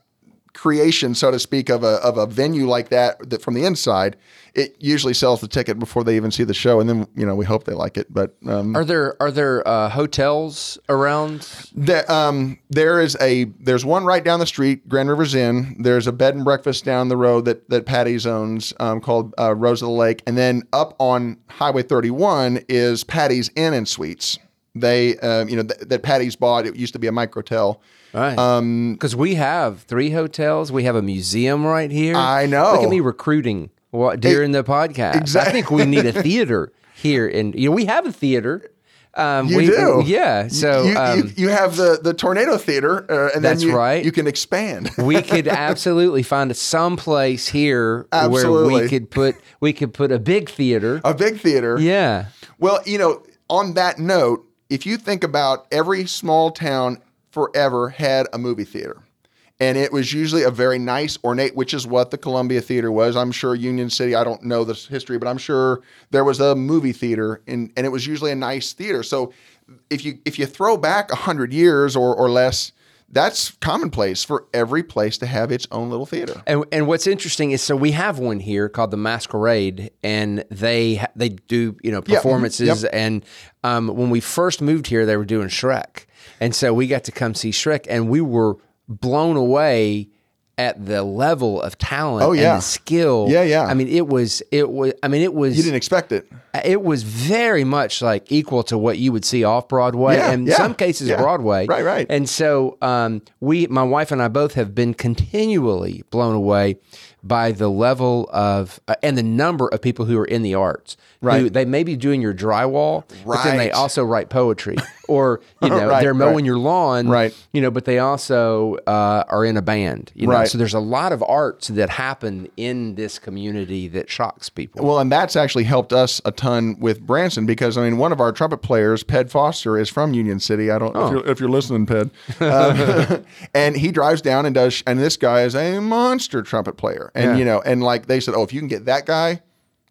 S3: creation, so to speak, of a of a venue like that, that from the inside, it usually sells the ticket before they even see the show, and then you know we hope they like it. But um,
S2: Are there are there uh, hotels around?
S3: the, um, there is a there's one right down the street, Grand Rivers Inn. There's a bed and breakfast down the road that that Patti's owns um, called uh, Rose of the Lake, and then up on Highway 31 is Patti's Inn and Suites. They um, you know th- that Patti's bought. It used to be a microtel.
S2: Right.
S3: Um,
S2: Because we have three hotels. We have a museum right here.
S3: I know.
S2: Look at me recruiting what, during the podcast.
S3: exact-
S2: I think we need a theater here, and you know we have a theater. Um,
S3: You
S2: we,
S3: do,
S2: yeah. So
S3: you,
S2: um,
S3: you, you have the the tornado theater, uh, and
S2: That's
S3: then you,
S2: right.
S3: You can expand.
S2: we could absolutely find some place here where we could put we could put a big theater.
S3: a big theater.
S2: Yeah.
S3: Well, you know, on that note, if you think about every small town forever had a movie theater. And it was usually a very nice, ornate, which is what the Columbia Theater was. I'm sure Union City, I don't know this history, but I'm sure there was a movie theater and, and it was usually a nice theater. So if you if you throw back hundred years or, or less, that's commonplace for every place to have its own little theater.
S2: And, and what's interesting is so we have one here called the Masquerade, and they they do you know
S3: mhm,
S2: performances.
S3: yep.
S2: And um, when we first moved here, they were doing Shrek, and so we got to come see Shrek, and we were blown away at the level of talent
S3: Oh, yeah.
S2: and the skill.
S3: Yeah, yeah.
S2: I mean, it was it was. I mean, it was.
S3: You didn't expect it.
S2: it was very much like equal to what you would see off Broadway,
S3: Yeah,
S2: and
S3: yeah,
S2: some cases
S3: yeah.
S2: Broadway.
S3: Right, right.
S2: And so um, we, my wife and I, both have been continually blown away by the level of uh, and the number of people who are in the arts. Who,
S3: Right.
S2: they may be doing your drywall, right. but then they also write poetry, or you know
S3: Right,
S2: they're mowing
S3: right.
S2: your lawn,
S3: Right.
S2: You know, but they also uh, are in a band, you know.
S3: Right.
S2: So there's a lot of arts that happen in this community that shocks people.
S3: Well, and that's actually helped us a ton with Branson because I mean, one of our trumpet players, Ped Foster, is from Union City. I don't know if, you're, if you're listening, Ped. Um, and he drives down and does. And this guy is a monster trumpet player. And
S2: Yeah.
S3: you know, and like they said, oh, if you can get that guy.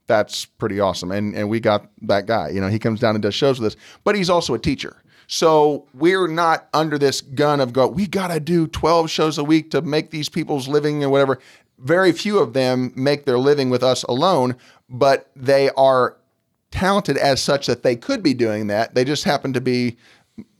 S3: That's pretty awesome, and and we got that guy. You know, he comes down and does shows with us, but he's also a teacher. So we're not under this gun of go. We got to do twelve shows a week to make these people's living and whatever. Very few of them make their living with us alone, but they are talented as such that they could be doing that. They just happen to be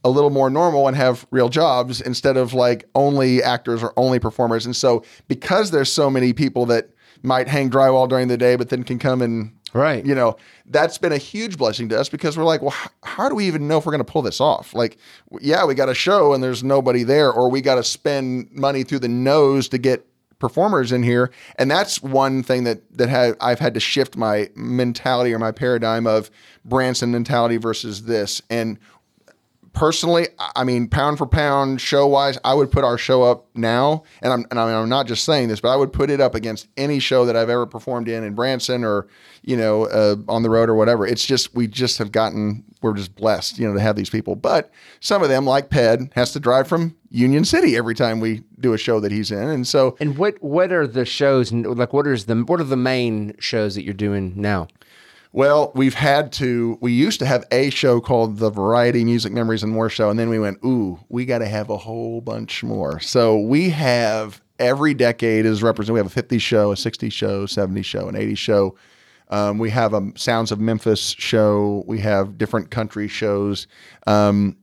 S3: a little more normal and have real jobs instead of like only actors or only performers. And so because there's so many people that might hang drywall during the day, but then can come and
S2: Right.
S3: You know, that's been a huge blessing to us because we're like, well, h- how do we even know if we're going to pull this off? Like, yeah, we got a show and there's nobody there, or we got to spend money through the nose to get performers in here. And that's one thing that that I've had to shift my mentality or my paradigm of Branson mentality versus this. And personally, I- mean, pound for pound, show wise, I would put our show up now, and I'm and I mean, I'm not just saying this, but I would put it up against any show that I've ever performed in in Branson or you know uh, on the road or whatever. It's just we just have gotten we're just blessed, you know, to have these people. But some of them, like Ped, has to drive from Union City every time we do a show that he's in, and so
S2: And what what are the shows like? What is the what are the main shows that you're doing now?
S3: Well, we've had to. We used to have a show called the Variety Music Memories and More Show, and then we went, ooh, we got to have a whole bunch more. So we have every decade is represented. We have a 50 show, a 60 show, 70 show, an 80 show. Um, we have a Sounds of Memphis show. We have different country shows. Um,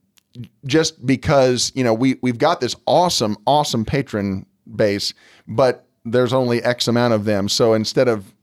S3: just because you know we we've got this awesome, awesome patron base, but there's only X amount of them. So instead of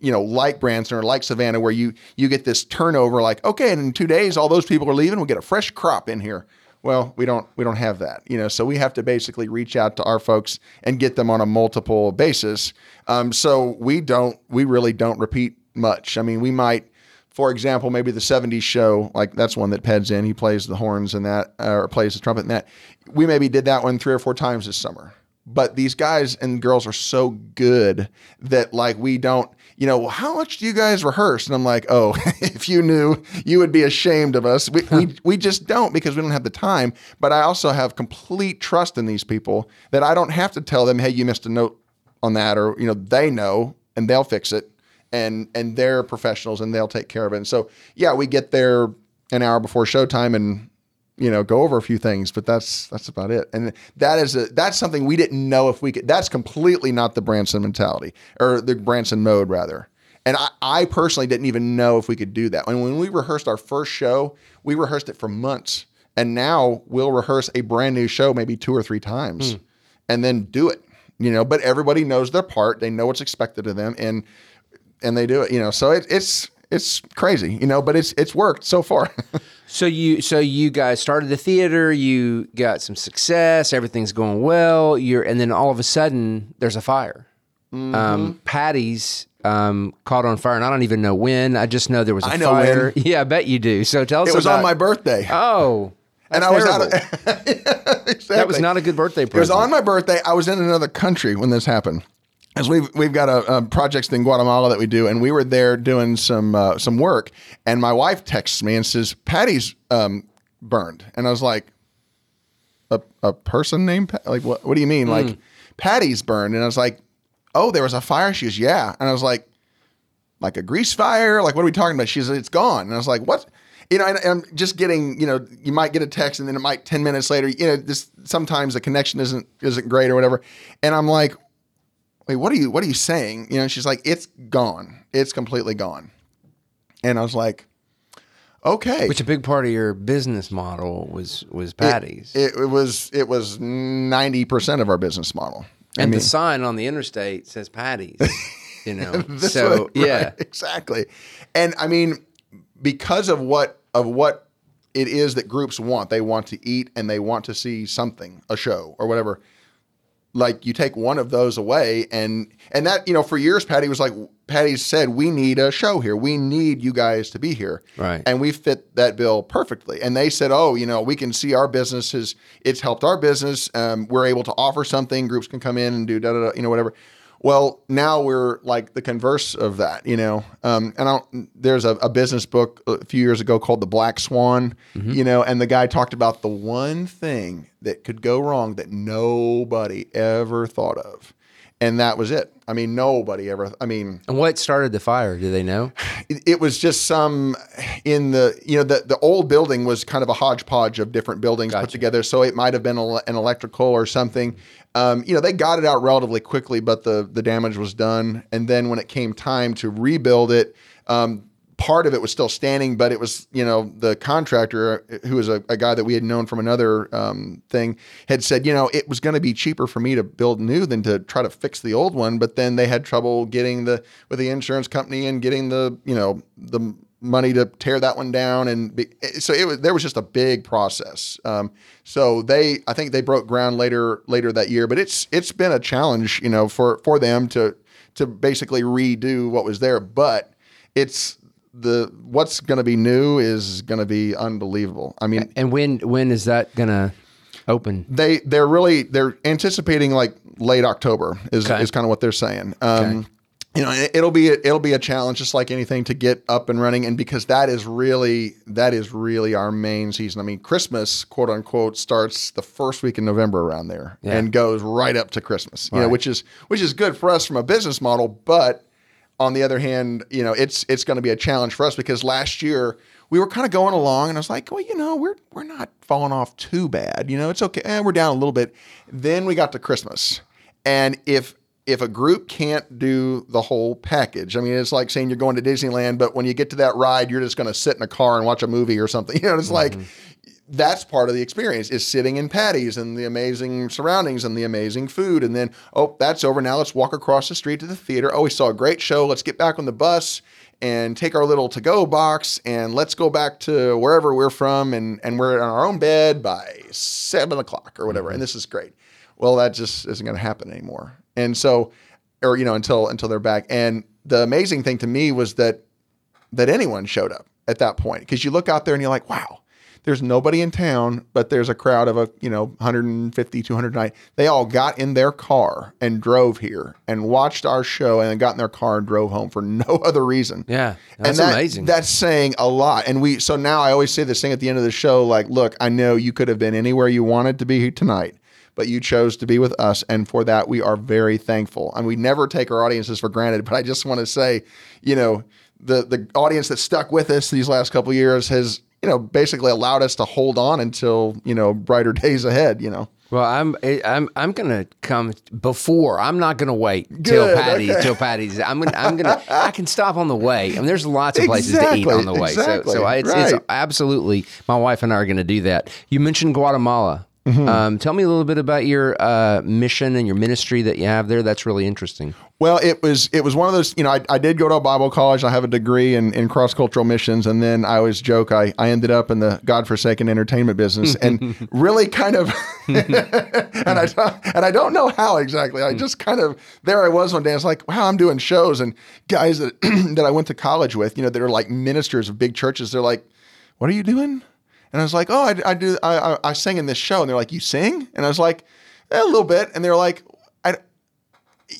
S3: you know, like Branson or like Savannah, where you you get this turnover, like okay, and in two days all those people are leaving, we'll get a fresh crop in here. Well, we don't we don't have that, you know. So we have to basically reach out to our folks and get them on a multiple basis. Um, so we don't we really don't repeat much. I mean, we might, for example, maybe the '70s show, like that's one that Ped's in. He plays the horns and that, or plays the trumpet and that. We maybe did that one three or four times this summer but these guys and girls are so good that like we don't you know how much do you guys rehearse? And i'm like oh if you knew you would be ashamed of us. We, we, we just don't because we don't have the time but i also have complete trust in these people that i don't have to tell them hey you missed a note on that or you know they know and they'll fix it and and they're professionals and they'll take care of it. And so yeah we get there an hour before showtime and you know go over a few things but that's that's about it. And that is a that's something we didn't know if we could that's completely not the branson mentality or the branson mode rather. And I, I personally didn't even know if we could do that. And when we rehearsed our first show we rehearsed it for months. And now we'll rehearse a brand new show maybe two or three times hmm. and then do it you know but everybody knows their part. They know what's expected of them and and they do it you know. So it, it's it's crazy you know but it's it's worked so far
S2: So you so you guys started the theater, you got some success, everything's going well. You're and then all of a sudden there's a fire.
S3: Mm-hmm.
S2: Um, Patti's um, caught on fire, and I don't even know when. I just know there was a
S3: I know
S2: fire.
S3: when.
S2: Yeah, I bet you do. So tell us
S3: it was
S2: about,
S3: on my birthday
S2: Oh,
S3: and I was
S2: terrible.
S3: out of, exactly.
S2: That was not a good birthday present.
S3: It was on my birthday. I was in another country when this happened. As we've we've got a, a project in Guatemala that we do, and we were there doing some uh, some work. And my wife texts me and says, "Patti's um, burned," and I was like, "A, a person named Pat? like what? What do you mean? Like Patti's burned?" And I was like, "Oh, there was a fire." She goes, "Yeah," and I was like, "Like a grease fire? Like what are we talking about?" She said, "It's gone," and I was like, "What?" You know, and, and I'm just getting, you know, you might get a text and then it might 10 minutes later, you know, this sometimes the connection isn't isn't great or whatever. And I'm like, wait, what are you what are you saying? You know, she's like, it's gone. It's completely gone. And I was like, okay.
S2: Which a big part of your business model was was Patti's.
S3: It, it was it was 90% of our business model. I
S2: and
S3: mean,
S2: the sign on the interstate says Patti's. You know, so
S3: way,
S2: yeah,
S3: right, exactly. And I mean, because of what of what it is that groups want, they want to eat and they want to see something, a show or whatever. Like you take one of those away, and and that you know for years, Patti was like, Patti said, we need a show here. We need you guys to be here,
S2: Right.
S3: And we fit that bill perfectly. And they said, oh, you know, we can see our businesses it's helped our business. Um, we're able to offer something. Groups can come in and do da da da, you know, whatever. Well, now we're like the converse of that, you know. Um, and I don't, there's a, a business book a few years ago called The Black Swan, you know, and the guy talked about the one thing that could go wrong that nobody ever thought of, and that was it. I mean, nobody ever. I mean,
S2: and what started the fire? Do they know?
S3: it, it was just some in the you know the the old building was kind of a hodgepodge of different buildings put together so it might have been an electrical or something um, you know they got it out relatively quickly but the the damage was done and then when it came time to rebuild it um, part of it was still standing, but it was, you know, the contractor who was a, a guy that we had known from another um, thing had said, you know, it was going to be cheaper for me to build new than to try to fix the old one. But then they had trouble getting the with the insurance company and getting the, you know, the money to tear that one down, and be, so it was there was just a big process. Um, so they, I think they broke ground later later that year, but it's it's been a challenge, you know, for for them to to basically redo what was there, but it's the what's going to be new is going to be unbelievable. I mean,
S2: and when when is that going to open?
S3: They they're really they're anticipating like late October is
S2: Okay.
S3: is kind of what they're saying. Um,
S2: Okay.
S3: You know, it- it'll be a, it'll be a challenge, just like anything, to get up and running, and because that is really that is really our main season. I mean, Christmas, quote unquote, starts the first week in November around there,
S2: Yeah.
S3: and goes right up to Christmas. You know, which is which is good for us from a business model, but on the other hand, you know, it's it's going to be a challenge for us because last year we were kind of going along, and I was like, well, you know, we're we're not falling off too bad. You know, it's okay. Eh, we're down a little bit. Then we got to Christmas, and if if a group can't do the whole package, I mean, it's like saying you're going to Disneyland, but when you get to that ride, you're just going to sit in a car and watch a movie or something. You know, it's like mm-hmm. that's part of the experience is sitting in Patti's and the amazing surroundings and the amazing food. And then, oh, that's over. Now let's walk across the street to the theater. Oh, we saw a great show. Let's get back on the bus and take our little to-go box and let's go back to wherever we're from and, and we're in our own bed by seven o'clock or whatever. And mm-hmm. this is great. Well, that just isn't going to happen anymore. And so, or, you know, until, until they're back. And the amazing thing to me was that that anyone showed up at that point because you look out there and you're like, wow, there's nobody in town, but there's a crowd of a you know 150, 200 night. They all got in their car and drove here and watched our show and then got in their car and drove home for no other reason.
S2: Yeah, that's
S3: and that-
S2: amazing.
S3: That's saying a lot. And we so now I always say this thing at the end of the show, like, look, I know you could have been anywhere you wanted to be tonight, but you chose to be with us, and for that we are very thankful. And we never take our audiences for granted. But I just want to say, you know, the the audience that stuck with us these last couple of years has, you know, basically allowed us to hold on until you know brighter days ahead. You know.
S2: Well, I'm eh, I'm I'm gonna come before. I'm not gonna wait till Patti
S3: okay.
S2: till Patti's. I'm gonna I'm gonna I can stop on the way. I mean, there's lots of places to eat on the way.
S3: exactly,
S2: So so I, it's,
S3: right.
S2: it's absolutely my wife and I are gonna do that. You mentioned Guatemala.
S3: Mm-hmm.
S2: Um, tell me a little bit about your uh, mission and your ministry that you have there. That's really interesting.
S3: Well, it was it was one of those. You know, I, I did go to a Bible college. I have a degree in, in cross cultural missions, and then I always joke I, I ended up in the godforsaken entertainment business, and really kind of, and I don't- and I don't know how exactly. I just kind of there I was one day. I was like, wow, I'm doing shows, and guys that that I went to college with, you know, that are like ministers of big churches. They're like, what are you doing? And I was like, oh, I, I do. I, I I sing in this show, and they're like, you sing? And I was like, "Eh, a little bit, and they're like, I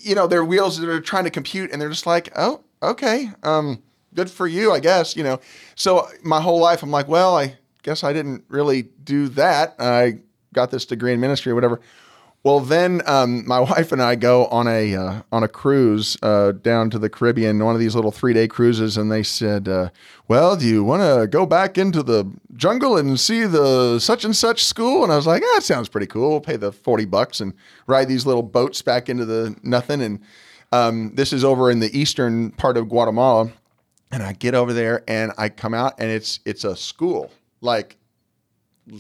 S3: you know, their wheels are trying to compute and they're just like, oh, okay, um, good for you, I guess, you know. So my whole life, I'm like, well, I guess I didn't really do that. I got this degree in ministry or whatever. Well, then um, my wife and I go on a uh, on a cruise uh, down to the Caribbean, one of these little three day cruises, and they said, uh, "Well, do you want to go back into the jungle and see the such and such school?" And I was like, "Ah, "That sounds pretty cool. We'll pay the forty bucks and ride these little boats back into the nothing." And um, this is over in the eastern part of Guatemala, and I get over there and I come out and it's it's a school like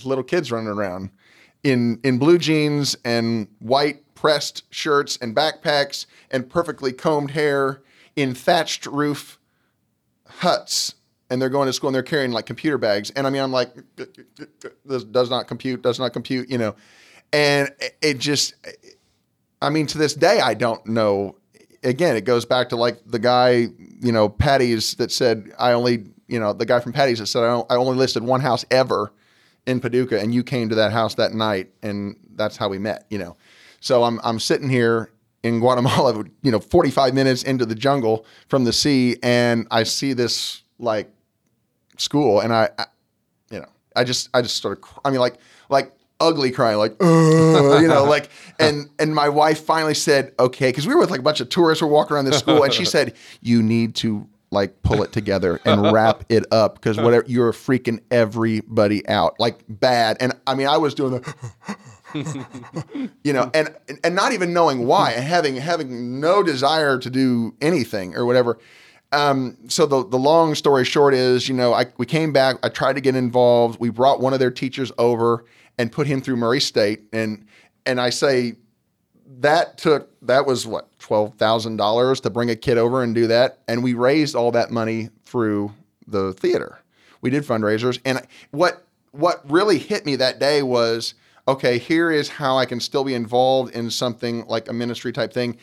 S3: little kids running around in in blue jeans and white pressed shirts and backpacks and perfectly combed hair in thatched roof huts. And they're going to school and they're carrying like computer bags. And i mean i'm like this does not compute does not compute you know. And it- just i mean to this day i don't know. Again it goes back to like the guy you know Patti's that said i only you know the guy from Patti's that said i, I only listed one house ever in Paducah and you came to that house that night and that's how we met, you know. So I'm I'm sitting here in Guatemala, you know, 45 minutes into the jungle from the sea and I see this like school and I, I you know, I just I just started cr- I mean like like ugly crying like you know like and and my wife finally said okay cuz we were with like a bunch of tourists were walking around this school and she said you need to like pull it together and wrap it up because whatever you're freaking everybody out like bad and i mean i was doing the you know and and not even knowing why and having having no desire to do anything or whatever um, so the the long story short is, you know, I we came back. I tried to get involved. We brought one of their teachers over and put him through Murray State, and and I say that took that was what twelve thousand dollars to bring a kid over and do that, and we raised all that money through the theater. We did fundraisers, and what what really hit me that day was okay. Here is how I can still be involved in something like a ministry type thing,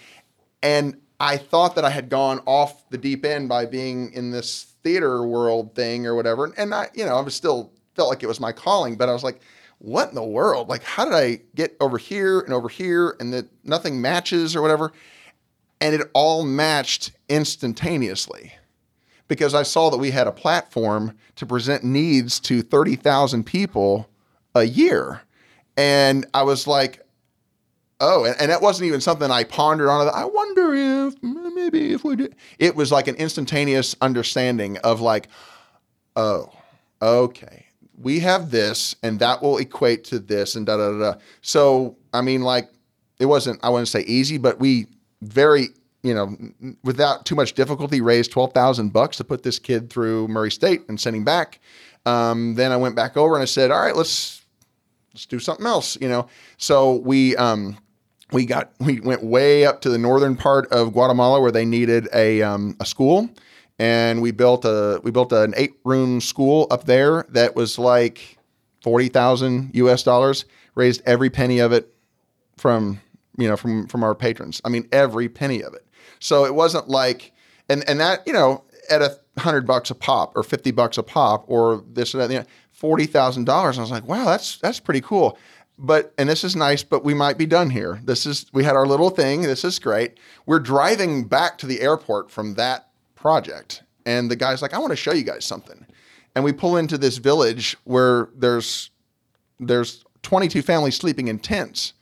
S3: and I thought that I had gone off the deep end by being in this theater world thing or whatever, and I you know I was still felt like it was my calling, but I was like what in the world? Like, how did I get over here and over here and that nothing matches or whatever? And it all matched instantaneously because I saw that we had a platform to present needs to 30,000 people a year. And I was like, oh, and, and that wasn't even something I pondered on. I wonder if maybe if we do. It was like an instantaneous understanding of like, oh, okay we have this and that will equate to this and da da da. So, I mean, like, it wasn't, I wouldn't say easy, but we very, you know, without too much difficulty raised 12,000 bucks to put this kid through Murray State and send him back. Um, then I went back over and I said, all right, let's, let's do something else, you know? So we, um, we got, we went way up to the northern part of Guatemala where they needed a, um, a school and we built a we built an eight room school up there that was like forty thousand U.S. dollars. Raised every penny of it from you know from from our patrons. I mean every penny of it. So it wasn't like and and that you know at a hundred bucks a pop or fifty bucks a pop or this or that you know, forty thousand dollars. I was like, wow, that's that's pretty cool. But and this is nice, but we might be done here. This is we had our little thing. This is great. We're driving back to the airport from that project. And the guy's like, I want to show you guys something. And we pull into this village where there's there's 22 families sleeping in tents.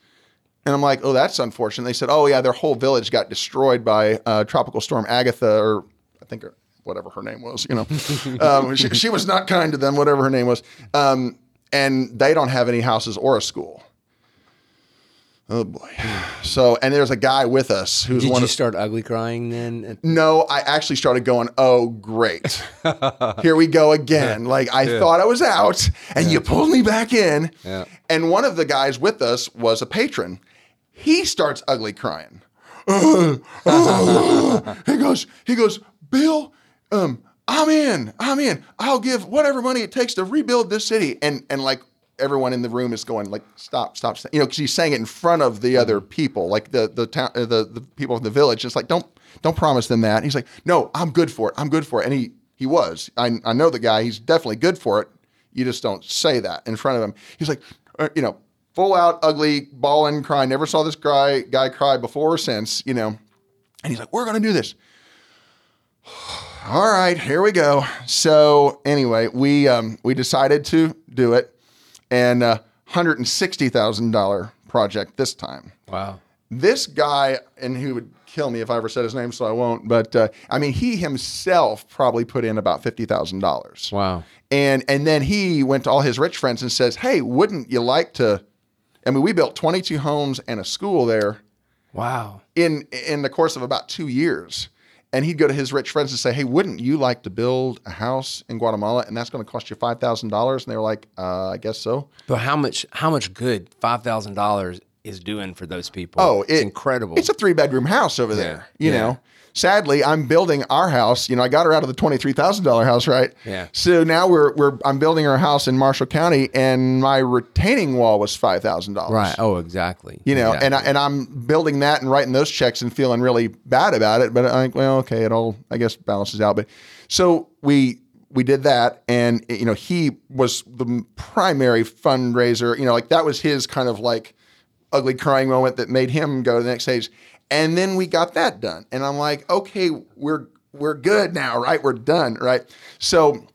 S3: And I'm like, oh, that's unfortunate. They said, oh, yeah, their whole village got destroyed by uh, Tropical Storm Agatha, or I think whatever her name was, you know. um, she, she, was not kind to them, whatever her name was. Um, and they don't have any houses or a school. Oh boy. So, and there's a guy with us who's
S2: Did
S3: one.
S2: you
S3: of,
S2: start ugly crying then?
S3: No, I actually started going, "Oh, great, here we go again." Like I yeah. thought I was out, and yeah. you pulled me back in. Yeah. And one of the guys with us was a patron. He starts ugly crying. Uh, uh, he goes, he goes, Bill, um, I'm in, I'm in. I'll give whatever money it takes to rebuild this city. And and like everyone in the room is going like stop stop, stop. you know because he's saying it in front of the other people like the the town uh, the, the people in the village it's like don't don't promise them that and he's like no i'm good for it i'm good for it and he he was i, I know the guy he's definitely good for it you just don't say that in front of him he's like uh, you know full out ugly bawling crying never saw this guy guy cry before or since you know and he's like we're gonna do this all right here we go so anyway we um we decided to do it and a $160,000 project this time.
S2: Wow.
S3: This guy, and he would kill me if I ever said his name, so I won't. But uh, I mean, he himself probably put in about fifty thousand dollars.
S2: Wow!
S3: And and then he went to all his rich friends and says, "Hey, wouldn't you like to?" I mean, we built twenty two homes and a school there.
S2: Wow!
S3: In in the course of about two years, and he'd go to his rich friends and say, "Hey, wouldn't you like to build a house in Guatemala, and that's going to cost you five thousand dollars?" And they were like, uh, "I guess so."
S2: But how much? How much good five thousand dollars is doing for those people?
S3: Oh,
S2: it's incredible!
S3: It's a three bedroom house over there. You yeah. know, sadly, I'm building our house. You know, I got her out of the twenty three thousand dollar house, right?
S2: Yeah.
S3: So now we're we're I'm building our house in Marshall County, and my retaining wall was five thousand dollars.
S2: Right. Oh, exactly.
S3: You know,
S2: exactly.
S3: and I, and I'm building that and writing those checks and feeling really bad about it. But I think, well, okay, it all I guess balances out. But so we we did that and you know he was the primary fundraiser you know like that was his kind of like ugly crying moment that made him go to the next stage and then we got that done. And I'm like, okay, we're we're good now, right? We're done, right? So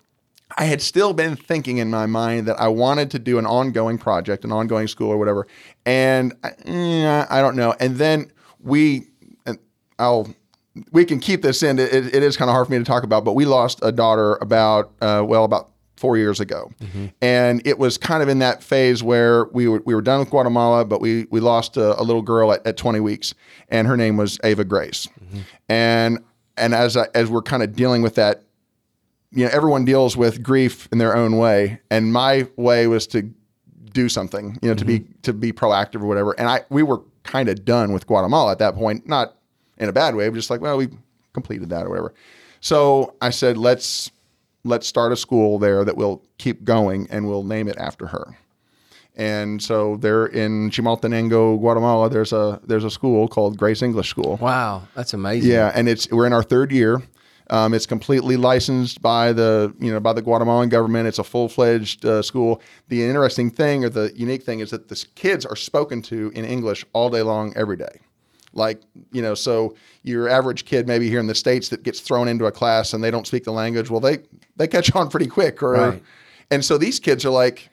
S3: I had still been thinking in my mind that I wanted to do an ongoing project, an ongoing school or whatever. And I, I don't know. And then we, I'll, we can keep this in. It, it is kind of hard for me to talk about, but we lost a daughter about, uh, well, about four years ago, mm-hmm. and it was kind of in that phase where we were we were done with Guatemala, but we we lost a, a little girl at, at 20 weeks, and her name was Ava Grace, mm-hmm. and and as I, as we're kind of dealing with that, you know, everyone deals with grief in their own way, and my way was to do something, you know, to be to be proactive or whatever. And I we were kind of done with Guatemala at that point, not in a bad way, but just like, well, we completed that or whatever. So I said, let's let's start a school there that will keep going, and we'll name it after her. And so there in Chimaltenango, Guatemala, there's a there's a school called Grace English School.
S2: Wow, that's amazing.
S3: Yeah, and it's we're in our third year. Um, it's completely licensed by the you know by the Guatemalan government. It's a full fledged uh, school. The interesting thing or the unique thing is that the kids are spoken to in English all day long, every day. Like you know, so your average kid maybe here in the states that gets thrown into a class and they don't speak the language. Well, they they catch on pretty quick. Or
S2: Right.
S3: and so these kids are like,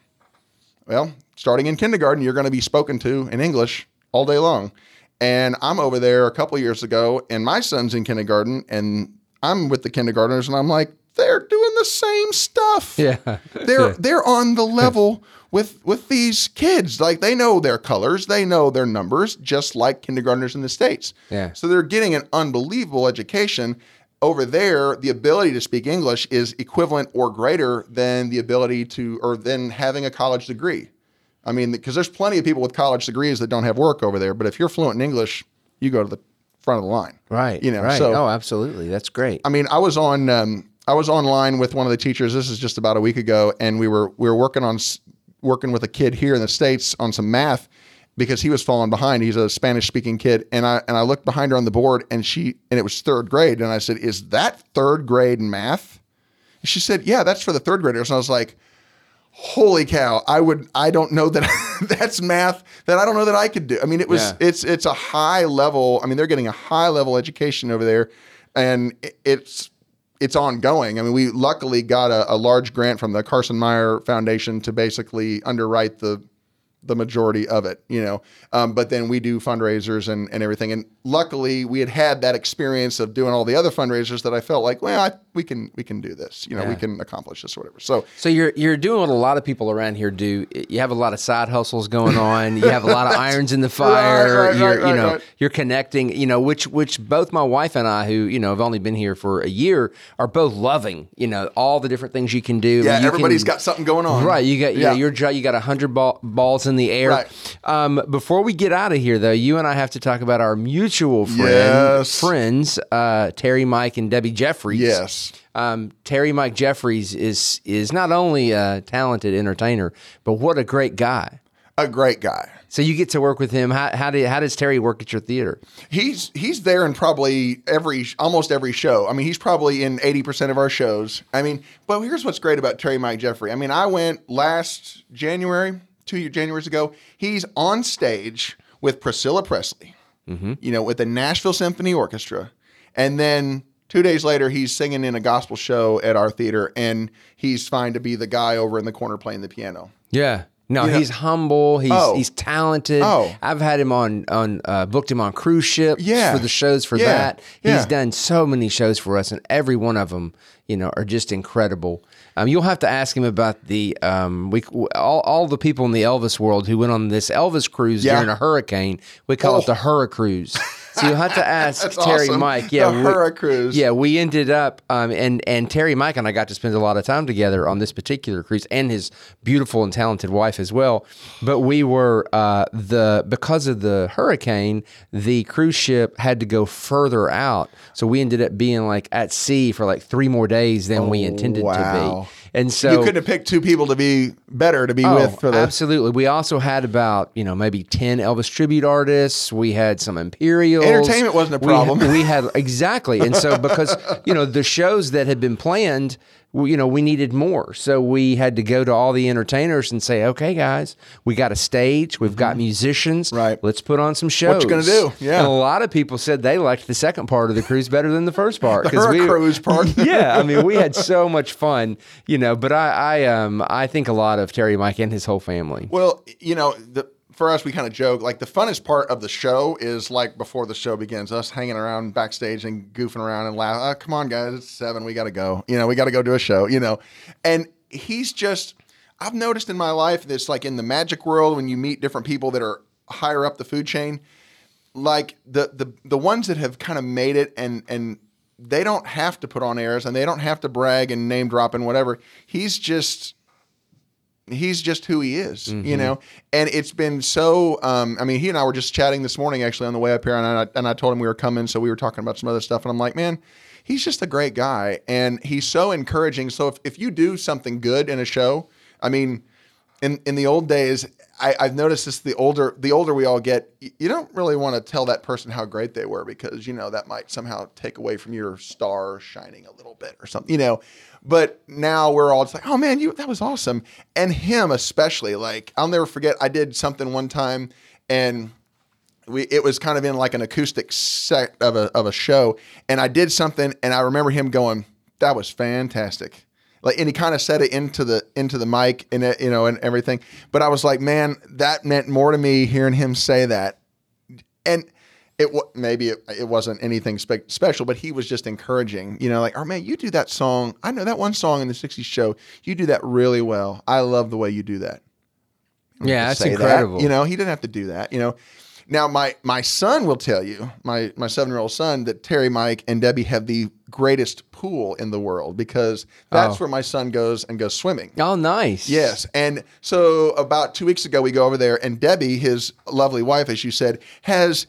S3: well, starting in kindergarten, you're going to be spoken to in English all day long. And I'm over there a couple years ago, and my son's in kindergarten, and I'm with the kindergartners, and I'm like, they're doing the same stuff.
S2: Yeah.
S3: they're they're on the level with with these kids. Like they know their colors, they know their numbers, just like kindergartners in the states.
S2: Yeah.
S3: So they're getting an unbelievable education. Over there, the ability to speak English is equivalent or greater than the ability to, or than having a college degree. I mean, because there's plenty of people with college degrees that don't have work over there. But if you're fluent in English, you go to the front of the line.
S2: Right.
S3: You know,
S2: Right.
S3: so-
S2: oh, absolutely. That's great.
S3: I mean, I was on um, I was online with one of the teachers. This is just about a week ago, and we were we were working on working with a kid here in the states on some math because he was falling behind. He's a Spanish speaking kid, and I and I looked behind her on the board, and she and it was third grade, and I said, "Is that third grade math?" And she said, "Yeah, that's for the third graders." And I was like. Holy cow! I would. I don't know that that's math that I don't know that I could do. I mean, it was.
S2: Yeah.
S3: It's it's a high level. I mean, they're getting a high level education over there, and it's it's ongoing. I mean, we luckily got a, a large grant from the Carson Meyer Foundation to basically underwrite the the majority of it, you know. Um, but then we do fundraisers and, and everything. And luckily, we had had that experience of doing all the other fundraisers that I felt like, well, I, we can we can do this, you know, we can accomplish this or whatever. So
S2: So you're you're doing what a lot of people around here do. You have a lot of side hustles going on. You have a lot of irons in the fire.
S3: right,
S2: you're
S3: right, right,
S2: you know
S3: right.
S2: you're connecting. You know which which both my wife and I, who you know have only been here for a year, are both loving. You know all the different things you can do.
S3: yeah,
S2: You
S3: everybody's
S2: can-
S3: got something going on,
S2: Right, you got yeah,
S3: Yeah.
S2: your job. You got a hundred ball, balls in the air.
S3: Right.
S2: Um, before we get out of here, though, you and I have to talk about our mutual friend,
S3: Yes.
S2: friends, uh, Terry, Mike, and Debbie Jeffries.
S3: Yes.
S2: Um, Terry Mike Jeffries is is not only a talented entertainer, but what a great guy.
S3: a great guy.
S2: So you get to work with him. How how, do, how does Terry work at your theater?
S3: He's he's there in probably every almost every show. I mean, he's probably in eighty percent of our shows. I mean, but here's what's great about Terry Mike Jeffrey. I mean, I went last January, two year- Januaries ago. He's on stage with Priscilla Presley, you know, with the Nashville Symphony Orchestra, and then two days later, he's singing in a gospel show at our theater, and he's fine to be the guy over in the corner playing the piano.
S2: Yeah. No,
S3: You know-
S2: he's humble. He's
S3: Oh.
S2: he's talented.
S3: Oh.
S2: I've had him on on uh, booked him on cruise ships
S3: Yeah.
S2: for the shows for
S3: Yeah.
S2: that. He's
S3: Yeah.
S2: done so many shows for us, and every one of them, you know, are just incredible. Um, you'll have to ask him about the um, we all, all the people in the Elvis world who went on this Elvis cruise during a hurricane. We call it
S3: Oh.
S2: the Hurricruise. So you'll have to ask Terry
S3: awesome.
S2: Mike. Yeah,
S3: The
S2: we-
S3: Hurricruise.
S2: Yeah, we ended up, um, and and Terry Mike and I got to spend a lot of time together on this particular cruise, and his beautiful and talented wife as well. But we were uh, the because of the hurricane, the cruise ship had to go further out, so we ended up being like at sea for like three more days than we intended to be. And so
S3: you couldn't have picked two people to be better to be
S2: Oh,
S3: with for the
S2: absolutely. We also had about you know maybe ten Elvis tribute artists. We had some Imperial.
S3: Entertainment wasn't a problem.
S2: We had, exactly, and so because you know the shows that had been planned, we, you know we needed more, so we had to go to all the entertainers and say, okay, guys, we got a stage, we've got musicians,
S3: Mm-hmm. Right.
S2: Let's put on some shows.
S3: What you gonna do? Yeah.
S2: And a lot of people said they liked the second part of the cruise better than the first part.
S3: The
S2: we-
S3: Hurricruise part.
S2: yeah, I mean, we had so much fun, you know. But I, I, um, I think a lot of Terry Mike and his whole family.
S3: Well, you know, the, for us, we kind of joke like the funnest part of the show is like before the show begins, us hanging around backstage and goofing around and laughing. Oh, ah, come on, guys, it's seven. We got to go. You know, we got to go do a show. You know, and he's just. I've noticed in my life this, like in the magic world, when you meet different people that are higher up the food chain, like the the the ones that have kind of made it and and they don't have to put on airs and they don't have to brag and name drop and whatever. He's just he's just who he is,
S2: Mm-hmm.
S3: you know. And it's been so. Um, I mean, he and I were just chatting this morning actually on the way up here, and I and I told him we were coming, so we were talking about some other stuff, and I'm like, man, he's just a great guy, and he's so encouraging. So if if you do something good in a show, I mean, in in the old days. I, I've noticed this. The older the older we all get, you don't really want to tell that person how great they were because you know that might somehow take away from your star shining a little bit or something, you know. But now we're all just like, oh man, you that was awesome, and him especially. Like I'll never forget. I did something one time, and we it was kind of in like an acoustic set of a of a show, and I did something, and I remember him going, "That was fantastic." Like, and he kind of said it into the into the mic and it, you know and everything. But I was like, man, that meant more to me hearing him say that, and it maybe it, it wasn't anything spe- special, but he was just encouraging. You know, like, oh man, you do that song. I know that one song in the '60s show. You do that really well. I love the way you do that
S2: Yeah, that's
S3: say that.
S2: incredible.
S3: You know, he didn't have to do that. You know, now my my son will tell you, my my seven year old son, that Terry, Mike, and Debbie have the greatest pool in the world because that's
S2: Oh.
S3: where my son goes and goes swimming.
S2: oh, nice.
S3: Yes. And so about two weeks ago, we go over there, and Debbie, his lovely wife, as you said, has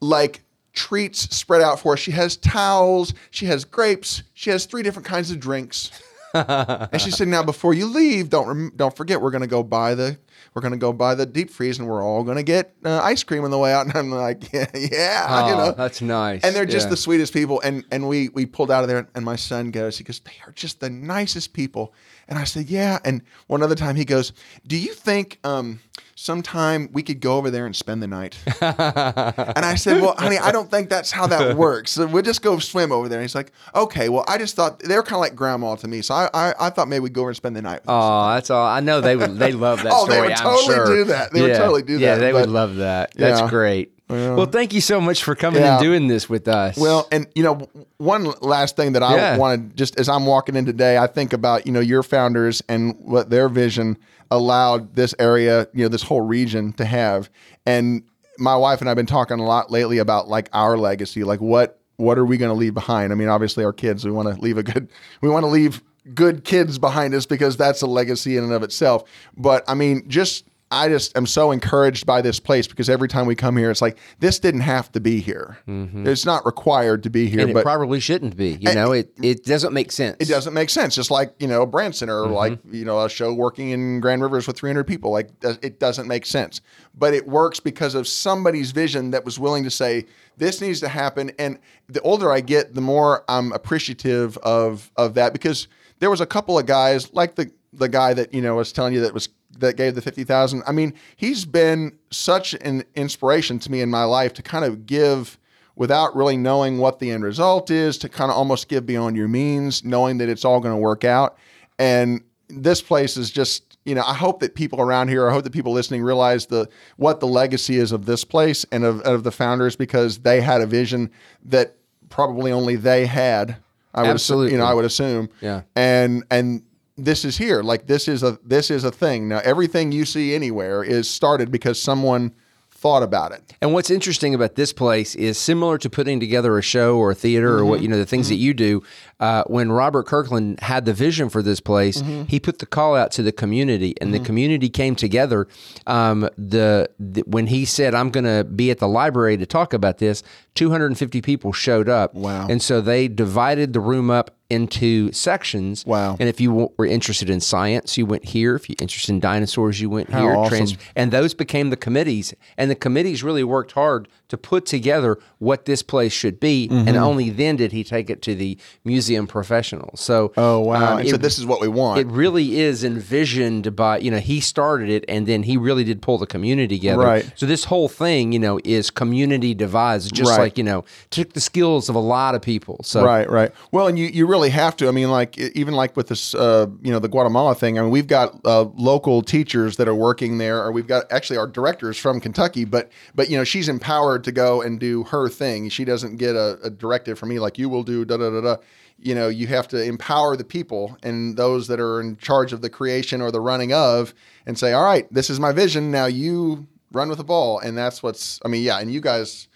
S3: like treats spread out for us. She has towels, she has grapes, she has three different kinds of drinks. and she said, "Now, before you leave, don't rem- don't forget we're going to go buy the we're going to go buy the deep freeze, and we're all going to get uh, ice cream on the way out." And I'm like, "Yeah, yeah you
S2: Oh,
S3: know,
S2: that's nice.
S3: and they're just
S2: Yeah.
S3: the sweetest people. And and we we pulled out of there, and my son goes, he goes, they are just the nicest people. And I said, yeah. And one other time he goes, do you think um, sometime we could go over there and spend the night? and I said, well, honey, I don't think that's how that works. So we'll just go swim over there. And he's like, okay. Well, I just thought they were kind of like grandma to me, so I I, I thought maybe we'd go over and spend the night. With them.
S2: Oh, that's all. I know they would. They love that
S3: Oh, they
S2: story.
S3: would
S2: I'm
S3: totally
S2: sure.
S3: do that. They would totally do
S2: Yeah,
S3: that,
S2: they would love that. That's
S3: Yeah.
S2: great. well, thank you so much for coming
S3: Yeah.
S2: and doing this with us.
S3: Well, and you know, one last thing that I
S2: Yeah.
S3: wanted, just as I'm walking in today, I think about you know your founders and what their vision allowed this area, you know, this whole region to have. And my wife and I've been talking a lot lately about like our legacy, like what what are we going to leave behind? I mean, obviously our kids, we want to leave a good, we want to leave good kids behind us because that's a legacy in and of itself. But I mean, just I just am so encouraged by this place because every time we come here, it's like this didn't have to be here. It's not required to be here,
S2: Mm-hmm. and it
S3: but
S2: probably shouldn't be. You know, it it doesn't make sense.
S3: it doesn't make sense. Just like you know Branson or
S2: Mm-hmm.
S3: like you know a show working in Grand Rivers with 300 people, like it doesn't make sense. But it works because of somebody's vision that was willing to say this needs to happen. And the older I get, the more I'm appreciative of of that because there was a couple of guys like the the guy that you know was telling you that was that gave the 50,000. I mean, he's been such an inspiration to me in my life to kind of give without really knowing what the end result is, to kind of almost give beyond your means, knowing that it's all going to work out. And this place is just, you know, I hope that people around here, I hope that people listening realize the what the legacy is of this place and of, of the founders because they had a vision that probably only they had. I would
S2: Absolutely.
S3: you know, I would assume.
S2: Yeah.
S3: And and this is here. Like this is a this is a thing. Now everything you see anywhere is started because someone thought about it.
S2: And what's interesting about this place is similar to putting together a show or a theater or
S3: Mm-hmm.
S2: what you know the things that you do. Uh, when Robert Kirkland had the vision for this place,
S3: Mm-hmm.
S2: he put the call out to the community, and the community came together. Um, the, the when he said, "I'm going to be at the library to talk about this," 250 people showed up.
S3: Wow.
S2: And so they divided the room up into sections.
S3: Wow.
S2: And if you were interested in science, you went here. If you're interested in dinosaurs, you went
S3: How
S2: here.
S3: awesome.
S2: and those became the committees. And the committees really worked hard to put together what this place should be.
S3: Mm-hmm.
S2: And only then did he take it to the museum professionals. So,
S3: Oh wow!
S2: um,
S3: and
S2: it,
S3: so this is what we want.
S2: it really is envisioned by, you know, he started it and then he really did pull the community together.
S3: Right.
S2: So this whole thing, you know, is community devised, just
S3: Right.
S2: like, you know, took the skills of a lot of people. So,
S3: Right, right. Well, and you, you really have to. I mean, like even like with this, uh, you know, the Guatemala thing. I mean, we've got uh, local teachers that are working there, or we've got actually our directors from Kentucky. But but you know, she's empowered to go and do her thing. She doesn't get a, a directive from me like you will do. Da da da da. You know, you have to empower the people and those that are in charge of the creation or the running of, and say, all right, this is my vision. Now you run with the ball, and that's what's. I mean, yeah, and you guys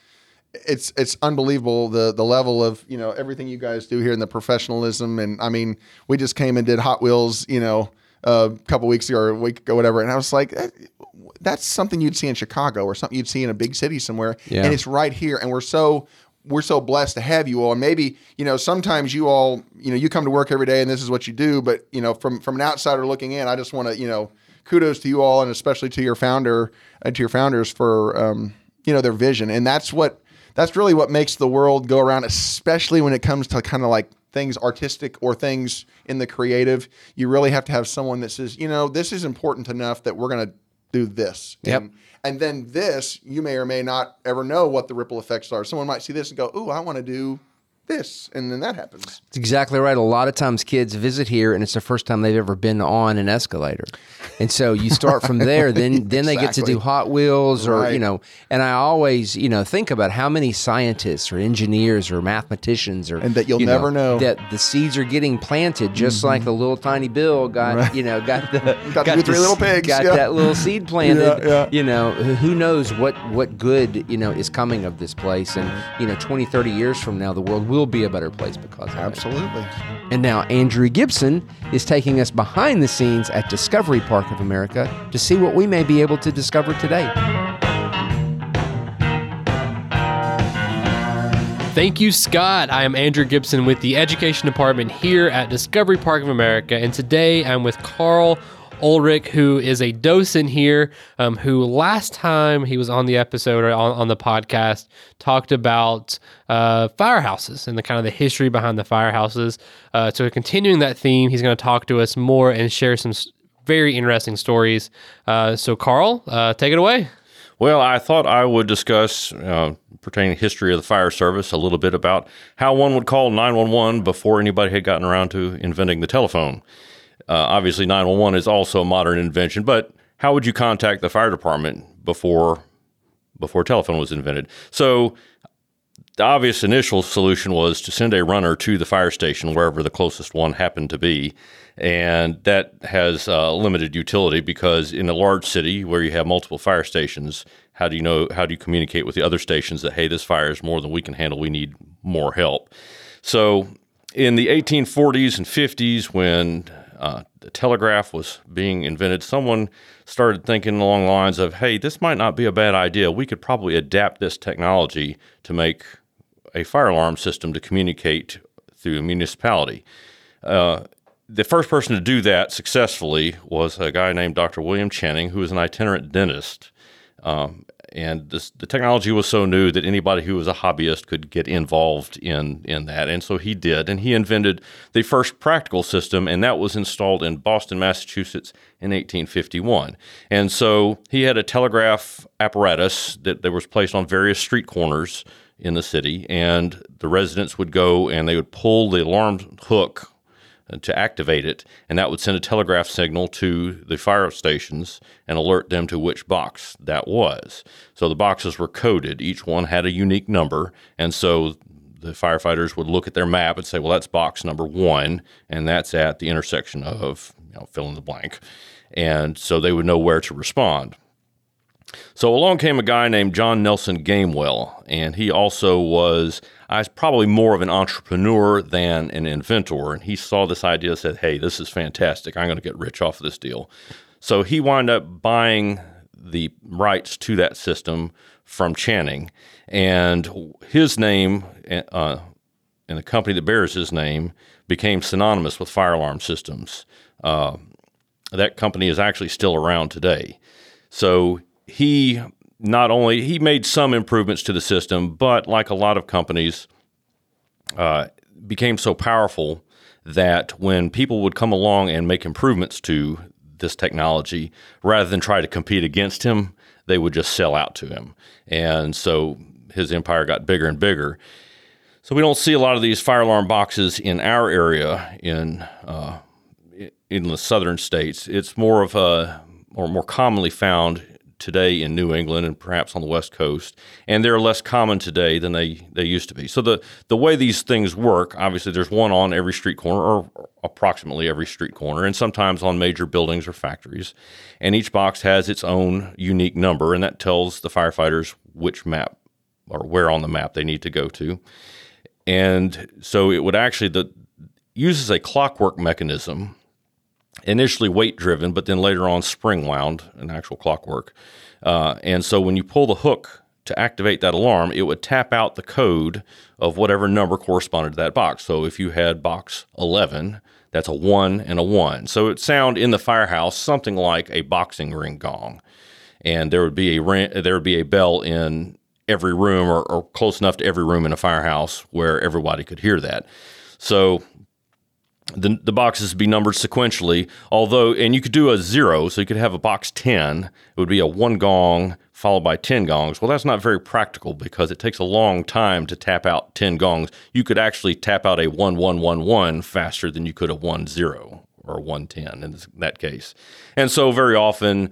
S3: it's it's unbelievable the the level of you know everything you guys do here and the professionalism and I mean we just came and did Hot Wheels you know a couple weeks ago or a week ago whatever and I was like that's something you'd see in Chicago or something you'd see in a big city somewhere
S2: Yeah.
S3: and it's right here and we're so we're so blessed to have you all. And maybe you know sometimes you all you know you come to work every day and this is what you do but you know from from an outsider looking in I just want to you know kudos to you all and especially to your founder and to your founders for um, you know their vision. And that's what that's really what makes the world go around especially when it comes to kind of like things artistic or things in the creative. You really have to have someone that says you know this is important enough that we're going to do this.
S2: Yep.
S3: and, and then this you may or may not ever know what the ripple effects are. Someone might see this and go ooh i want to do this and then that happens
S2: It's exactly right. A lot of times kids visit here and it's the first time they've ever been on an escalator. And so you start from there, then then they get to
S3: Exactly.
S2: do Hot Wheels or
S3: Right.
S2: you know, and I always, you know, think about how many scientists or engineers or mathematicians or
S3: And that you'll
S2: you
S3: never know.
S2: that the seeds are getting planted just like mm-hmm. the little tiny Bill got, you know, got the
S3: Got the three little pigs,
S2: got
S3: yeah.
S2: that little seed planted.
S3: Yeah, yeah.
S2: You know, who who knows what what good, you know, is coming of this place and mm-hmm. you know, 20 30 years from now the world will be a better place because of it.
S3: absolutely
S2: And now Andrew Gibson is taking us behind the scenes at Discovery Park of America to see what we may be able to discover today.
S4: Thank you, Scott. I am Andrew Gibson with the Education Department here at Discovery Park of America, and today I'm with Carl Ulrich, who is a docent here, um, who last time he was on the episode or on, on the podcast talked about uh, firehouses and the kind of the history behind the firehouses. Uh, so, continuing that theme, he's going to talk to us more and share some very interesting stories. Uh, so, Carl, uh, take it away.
S5: Well, I thought I would discuss uh, pertaining to history of the fire service a little bit about how one would call 911 before anybody had gotten around to inventing the telephone. Uh, obviously, 911 is also a modern invention, but how would you contact the fire department before before telephone was invented? So, the obvious initial solution was to send a runner to the fire station wherever the closest one happened to be. And that has uh, limited utility because in a large city where you have multiple fire stations, how do you know, how do you communicate with the other stations that, hey, this fire is more than we can handle, we need more help? So in the 1840s and 50s, when uh, the telegraph was being invented, someone started thinking along the lines of, hey, this might not be a bad idea. We could probably adapt this technology to make a fire alarm system to communicate through a municipality. Uh, the first person to do that successfully was a guy named Dr. William Channing, who was an itinerant dentist. Um, and this, the technology was so new that anybody who was a hobbyist could get involved in in that, and so he did. And he invented the first practical system, and that was installed in Boston, Massachusetts, in 1851. And so he had a telegraph apparatus that, that was placed on various street corners in the city, and the residents would go and they would pull the alarm hook Uh, to activate it, and that would send a telegraph signal to the fire stations and alert them to which box that was. So the boxes were coded, each one had a unique number, and so the firefighters would look at their map and say, well, that's box number one, and that's at the intersection of, you know, fill in the blank. And so they would know where to respond. So along came a guy named John Nelson Gamewell, and he also was, I was probably more of an entrepreneur than an inventor. And he saw this idea and said, hey, this is fantastic. I'm going to get rich off of this deal. So he wound up buying the rights to that system from Channing, and his name uh, and the company that bears his name became synonymous with fire alarm systems. Uh, that company is actually still around today. So he not only he made some improvements to the system, but like a lot of companies, uh, became so powerful that when people would come along and make improvements to this technology, rather than try to compete against him, they would just sell out to him, and so his empire got bigger and bigger. So we don't see a lot of these fire alarm boxes in our area in uh, in the southern states. It's more of a or more commonly found today in New England and perhaps on the West Coast, and they're less common today than they, they used to be. So the the way these things work, obviously, there's one on every street corner or approximately every street corner, and sometimes on major buildings or factories, and each box has its own unique number, and that tells the firefighters which map or where on the map they need to go to. And so it would actually the uses a clockwork mechanism, initially weight driven, but then later on spring wound, an actual clockwork. Uh, and so when you pull the hook to activate that alarm, it would tap out the code of whatever number corresponded to that box. So if you had box 11, that's a 1 and a 1. So it sound in the firehouse something like a boxing ring gong. And there would be a there would be a bell in every room or, or close enough to every room in a firehouse where everybody could hear that. So the, the boxes would be numbered sequentially, although, and you could do a zero, so you could have a box 10. It would be a one gong followed by 10 gongs. Well, that's not very practical because it takes a long time to tap out 10 gongs. You could actually tap out a 1111 faster than you could a 1 0 or 110 in that case. And so, very often,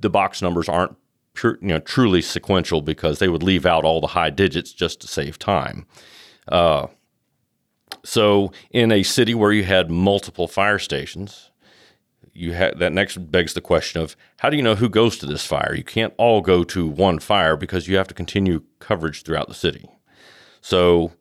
S5: the box numbers aren't pure, you know, truly sequential because they would leave out all the high digits just to save time. Uh, so, in a city where you had multiple fire stations, you had that next begs the question of how do you know who goes to this fire? You can't all go to one fire because you have to continue coverage throughout the city. So,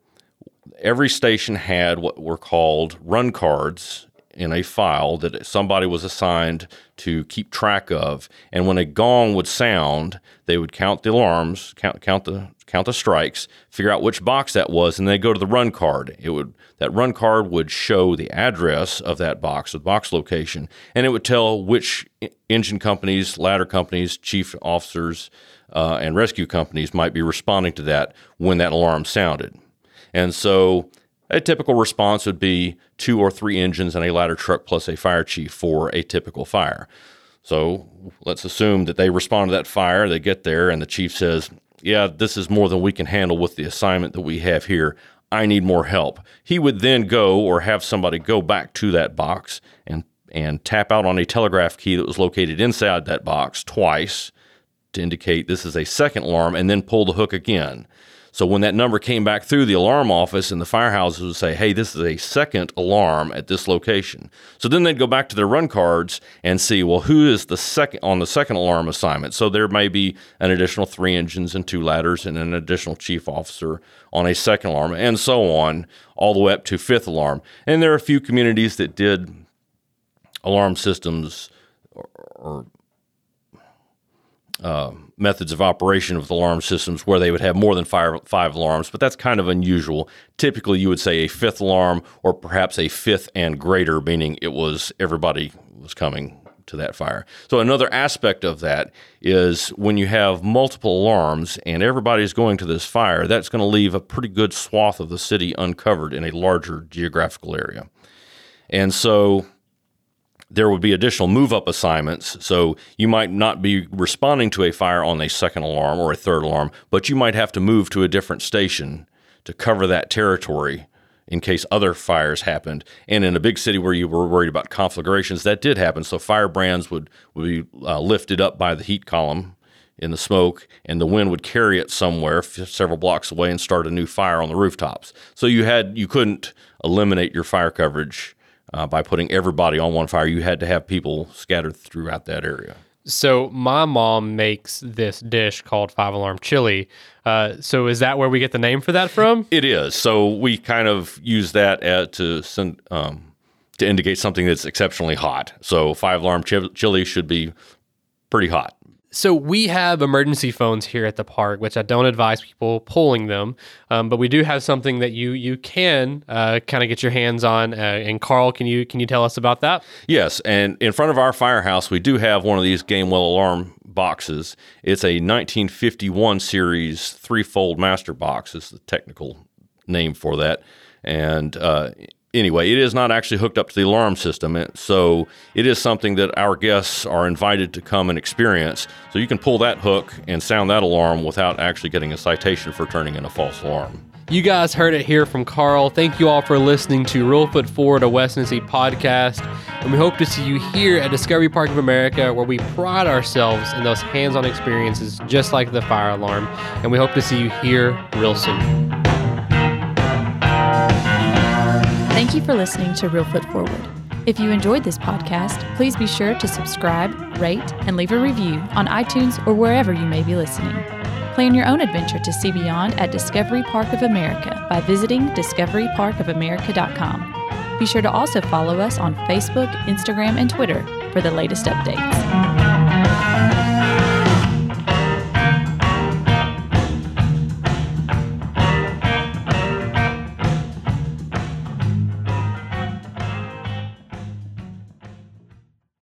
S5: every station had what were called run cards in a file that somebody was assigned to keep track of. And when a gong would sound, they would count the alarms, count count the count the strikes, figure out which box that was, and they go to the run card. It would that run card would show the address of that box, the box location, and it would tell which engine companies, ladder companies, chief officers, uh, and rescue companies might be responding to that when that alarm sounded. And so a typical response would be two or three engines and a ladder truck plus a fire chief for a typical fire. So let's assume that they respond to that fire, they get there, and the chief says, Yeah, this is more than we can handle with the assignment that we have here. I need more help. He would then go or have somebody go back to that box and, and tap out on a telegraph key that was located inside that box twice to indicate this is a second alarm and then pull the hook again. So when that number came back through the alarm office and the firehouses would say, hey, this is a second alarm at this location. So then they'd go back to their run cards and see, well, who is the second on the second alarm assignment? So there may be an additional three engines and two ladders and an additional chief officer on a second alarm and so on, all the way up to fifth alarm. And there are a few communities that did alarm systems or, or uh, methods of operation of alarm systems where they would have more than five, five alarms, but that's kind of unusual. Typically, you would say a fifth alarm or perhaps a fifth and greater, meaning it was everybody was coming to that fire. So, another aspect of that is when you have multiple alarms and everybody's going to this fire, that's going to leave a pretty good swath of the city uncovered in a larger geographical area. And so, there would be additional move up assignments. So you might not be responding to a fire on a second alarm or a third alarm, but you might have to move to a different station to cover that territory in case other fires happened. And in a big city where you were worried about conflagrations, that did happen. So fire brands would, would be uh, lifted up by the heat column in the smoke, and the wind would carry it somewhere several blocks away and start a new fire on the rooftops. So you had you couldn't eliminate your fire coverage uh, by putting everybody on one fire. You had to have people scattered throughout that area.
S4: So my mom makes this dish called five alarm chili. Uh, so is that where we get the name for that from?
S5: It is. So we kind of use that at, to send, um, to indicate something that's exceptionally hot. So five alarm chili should be pretty hot.
S4: So we have emergency phones here at the park, which I don't advise people pulling them, um, but we do have something that you you can uh, kind of get your hands on. Uh, and Carl, can you can you tell us about that?
S5: Yes, and in front of our firehouse, we do have one of these Gamewell alarm boxes. It's a 1951 series three-fold master box. Is the technical name for that, and uh, anyway, it is not actually hooked up to the alarm system. So it is something that our guests are invited to come and experience. So you can pull that hook and sound that alarm without actually getting a citation for turning in a false alarm.
S4: You guys heard it here from Carl. Thank you all for listening to Reelfoot Forward, a West Tennessee podcast. And we hope to see you here at Discovery Park of America, where we pride ourselves in those hands on experiences, just like the fire alarm. And we hope to see you here real soon.
S1: Thank you for listening to Reelfoot Forward. If you enjoyed this podcast, please be sure to subscribe, rate, and leave a review on iTunes or wherever you may be listening. Plan your own adventure to see beyond at Discovery Park of America by visiting discoveryparkofamerica.com. Be sure to also follow us on Facebook, Instagram, and Twitter for the latest updates.